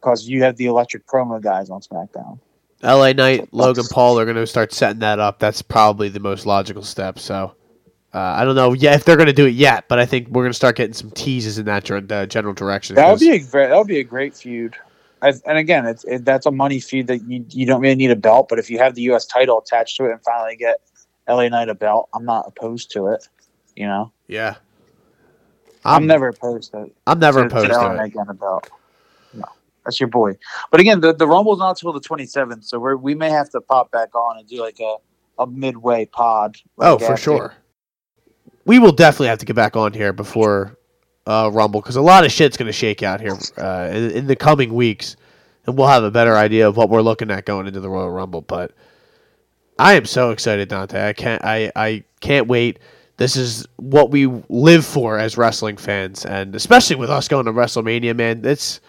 Because you have the electric promo guys on SmackDown. LA Knight, Logan Paul are going to start setting that up. That's probably the most logical step. So uh, I don't know yeah, if they're going to do it yet, but I think we're going to start getting some teases in that uh, general direction. That would be a. That would be a great feud. I, and again, it's it, that's a money feud that you you don't really need a belt, but if you have the U.S. title attached to it and finally get LA Knight a belt, I'm not opposed to it. You know, yeah. I'm, I'm, never opposed to. I'm never to, opposed to LA to it. Knight getting a belt. No, that's your boy. But again, the the Rumble's not until the 27th, so we we may have to pop back on and do like a a midway pod. Oh, for after. sure. We will definitely have to get back on here before uh, Rumble because a lot of shit's going to shake out here uh, in, in the coming weeks, and we'll have a better idea of what we're looking at going into the Royal Rumble. But I am so excited, Dante. I can't. I I can't wait. This is what we live for as wrestling fans, and especially with us going to WrestleMania, man. It's.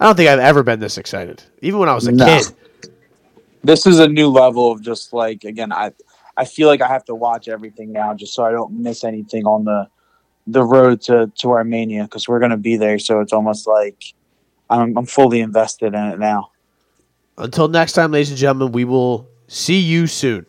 I don't think I've ever been this excited, even when I was a No. kid. this is a new level of just like again i i feel like i have to watch everything now just so i don't miss anything on the the road to to armenia because we're to be there so it's almost like I'm, I'm fully invested in it now Until next time, ladies and gentlemen, we will see you soon.